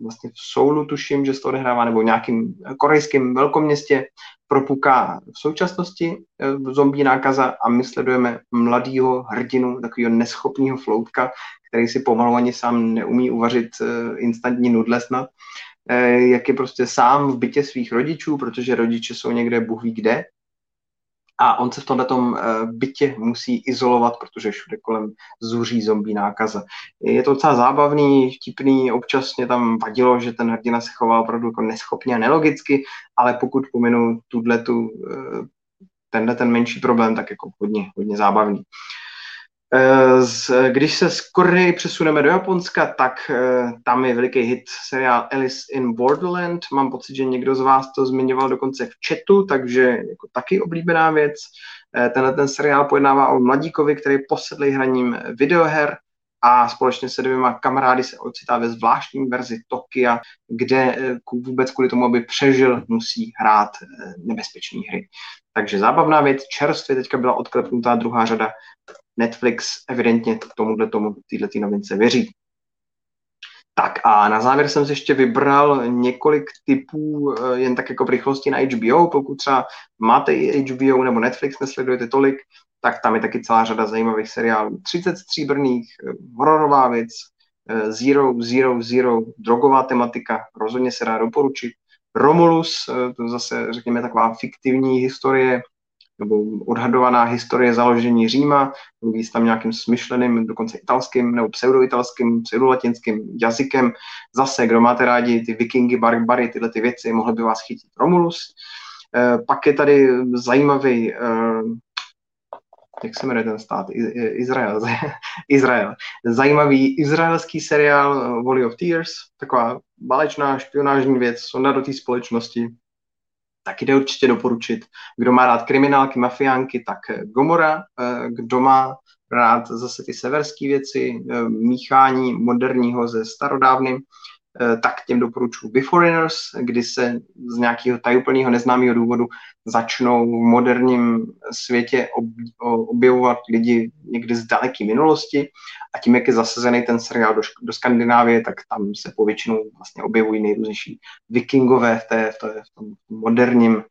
Speaker 1: vlastně v Soulu, tuším, že se to odehrává, nebo v nějakým korejském velkoměstě, propuká v současnosti eh, zombie nákaza a my sledujeme mladýho hrdinu, takového neschopného floutka, který si pomalu ani sám neumí uvařit eh, instantní nudle snad, eh, jak je prostě sám v bytě svých rodičů, protože rodiče jsou někde bůh ví kde a on se v tomhle uh, bytě musí izolovat, protože všude kolem zuří zombí nákaza. Je to docela zábavný, vtipný, občas mě tam vadilo, že ten hrdina se chová opravdu jako neschopně a nelogicky, ale pokud pominu tuhle tu, uh, tenhle ten menší problém, tak jako hodně, hodně zábavný. Eh, když se z Koreji přesuneme do Japonska, tak eh, tam je veliký hit seriál Alice in Borderland. Mám pocit, že někdo z vás to zmiňoval dokonce v chatu, takže jako taky oblíbená věc. Eh, tenhle ten seriál pojednává o mladíkovi, který posedlý hraním videoher a společně se dvěma kamarády se ocitá ve zvláštní verzi Tokia, kde vůbec kvůli tomu, aby přežil, musí hrát nebezpečné hry. Takže zábavná věc, čerstvě teďka byla odklepnutá druhá řada Netflix evidentně tomuhle tomu, této novince věří. Tak a na závěr jsem si ještě vybral několik typů eh, jen tak jako v rychlosti na HBO, pokud třeba máte i HBO nebo Netflix, nesledujete tolik, tak tam je taky celá řada zajímavých seriálů. 30 stříbrných, eh, hororová věc, eh, Zero, Zero, Zero, drogová tematika, rozhodně se dá doporučit. Romulus, to zase řekněme taková fiktivní historie nebo odhadovaná historie založení Říma, mluví se tam nějakým smyšleným, dokonce italským nebo pseudoitalským, pseudolatinským jazykem. Zase, kdo máte rádi ty vikingy, barbary, tyhle ty věci, mohly by vás chytit Romulus. E, pak je tady zajímavý, e, jak se jmenuje ten stát? Izrael. Izrael. Zajímavý izraelský seriál Valley of Tears, taková válečná špionážní věc, sonda do té společnosti, taky jde určitě doporučit. Kdo má rád kriminálky, mafiánky, tak Gomora. Eh, kdo má rád zase ty severské věci, eh, míchání moderního ze starodávným, Eh, tak těm doporučuji Beforeigners, kdy se z nějakého tajuplného neznámého důvodu začnou v moderním světě objevovat lidi někdy z daleké minulosti a tím, jak je zasazený ten seriál do, do Skandinávie, tak tam se povětšinou vlastně objevují nejrůznější vikingové v, té, v, té, v tom moderním uh,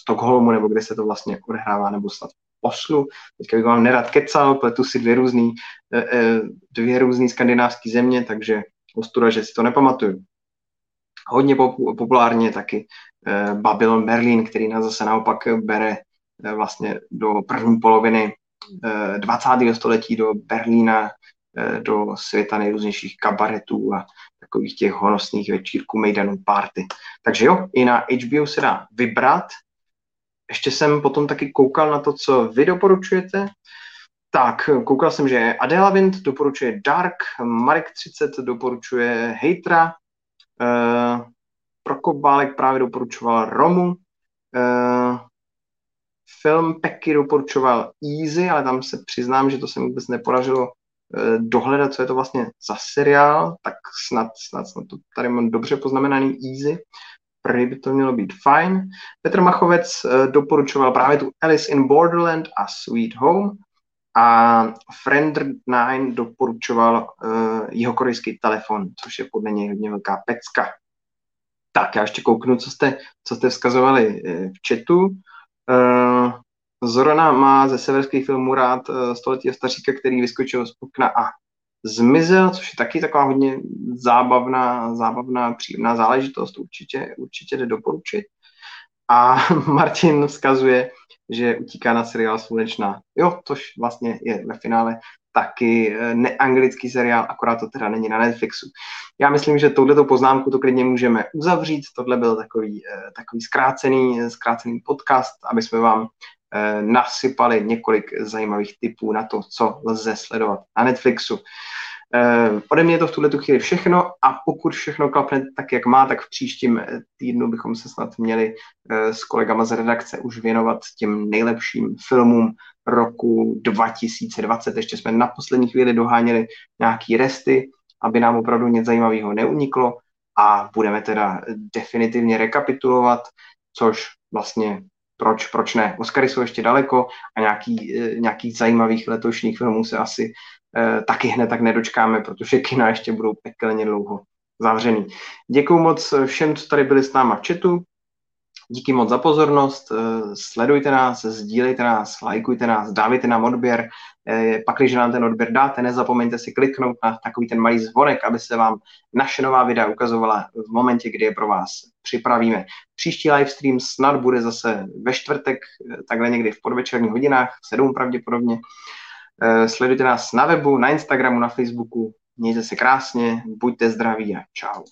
Speaker 1: Stockholmu, nebo kde se to vlastně odehrává, nebo snad Oslu. Teďka bych vám nerad kecal, pletu si dvě různý, uh, dvě různý skandinávské země, takže ostuda, že si to nepamatuju. Hodně populárně taky eh, Babylon Berlin, který nás zase naopak bere eh, vlastně do první poloviny 20. Eh, století do Berlína, do světa nejrůznějších kabaretů a takových těch honosných večírků, mejdanů, party. Takže jo, i na HBO se dá vybrat. Ještě jsem potom taky koukal na to, co vy doporučujete. Tak, koukal jsem, že Adela Wind doporučuje Dark, Marek 30 doporučuje Hejtra, uh, Prokop Bálek právě doporučoval Romu, uh, film Peky doporučoval Easy, ale tam se přiznám, že to se mi vůbec nepodařilo uh, dohledat, co je to vlastně za seriál, tak snad, snad, snad to tady mám dobře poznamenaný Easy, Prý by to mělo být fajn. Petr Machovec uh, doporučoval právě tu Alice in Borderland a Sweet Home. A Friend9 doporučoval uh, jeho korejský telefon, což je podle něj hodně velká pecka. Tak, já ještě kouknu, co jste, co jste vzkazovali eh, v chatu. Uh, Zorana má ze severských filmů rád uh, století staříka, který vyskočil z okna a zmizel, což je taky taková hodně zábavná, zábavná, příjemná záležitost, určitě, určitě jde doporučit. A Martin vzkazuje, že utíká na seriál Slunečná. Jo, tož vlastně je ve finále taky eh, neanglický seriál, akorát to teda není na Netflixu. Já myslím, že touhletou poznámku to klidně můžeme uzavřít. Tohle byl takový, eh, takový zkrácený, zkrácený podcast, aby jsme vám nasypali několik zajímavých typů na to, co lze sledovat na Netflixu. Uh, ode mě je to v tuhle chvíli všechno a pokud všechno klapne tak, jak má, tak v příštím týdnu bychom se snad měli uh, s kolegama z redakce už věnovat těm nejlepším filmům roku 2020. Ještě jsme na poslední chvíli doháněli nějaký resty, aby nám opravdu něco zajímavého neuniklo a budeme teda definitivně rekapitulovat, což vlastně proč, proč ne. Oscary jsou ještě daleko a nějaký, nějaký zajímavých letošních filmů se asi eh, taky hned tak nedočkáme, protože kina ještě budou pekelně dlouho zavřený. Děkuji moc všem, co tady byli s náma v chatu. Díky moc za pozornost, eh, sledujte nás, sdílejte nás, lajkujte nás, dávejte nám odběr. Eh, pak, když nám ten odběr dáte, nezapomeňte si kliknout na takový ten malý zvonek, aby se vám naše nová videa ukazovala v momentě, kdy je pro vás připravíme. Příští livestream snad bude zase ve čtvrtek, eh, takhle někdy v podvečerních hodinách, v sedm pravděpodobně. Sledujte nás na webu, na Instagramu, na Facebooku. Mějte se krásně, buďte zdraví a čau.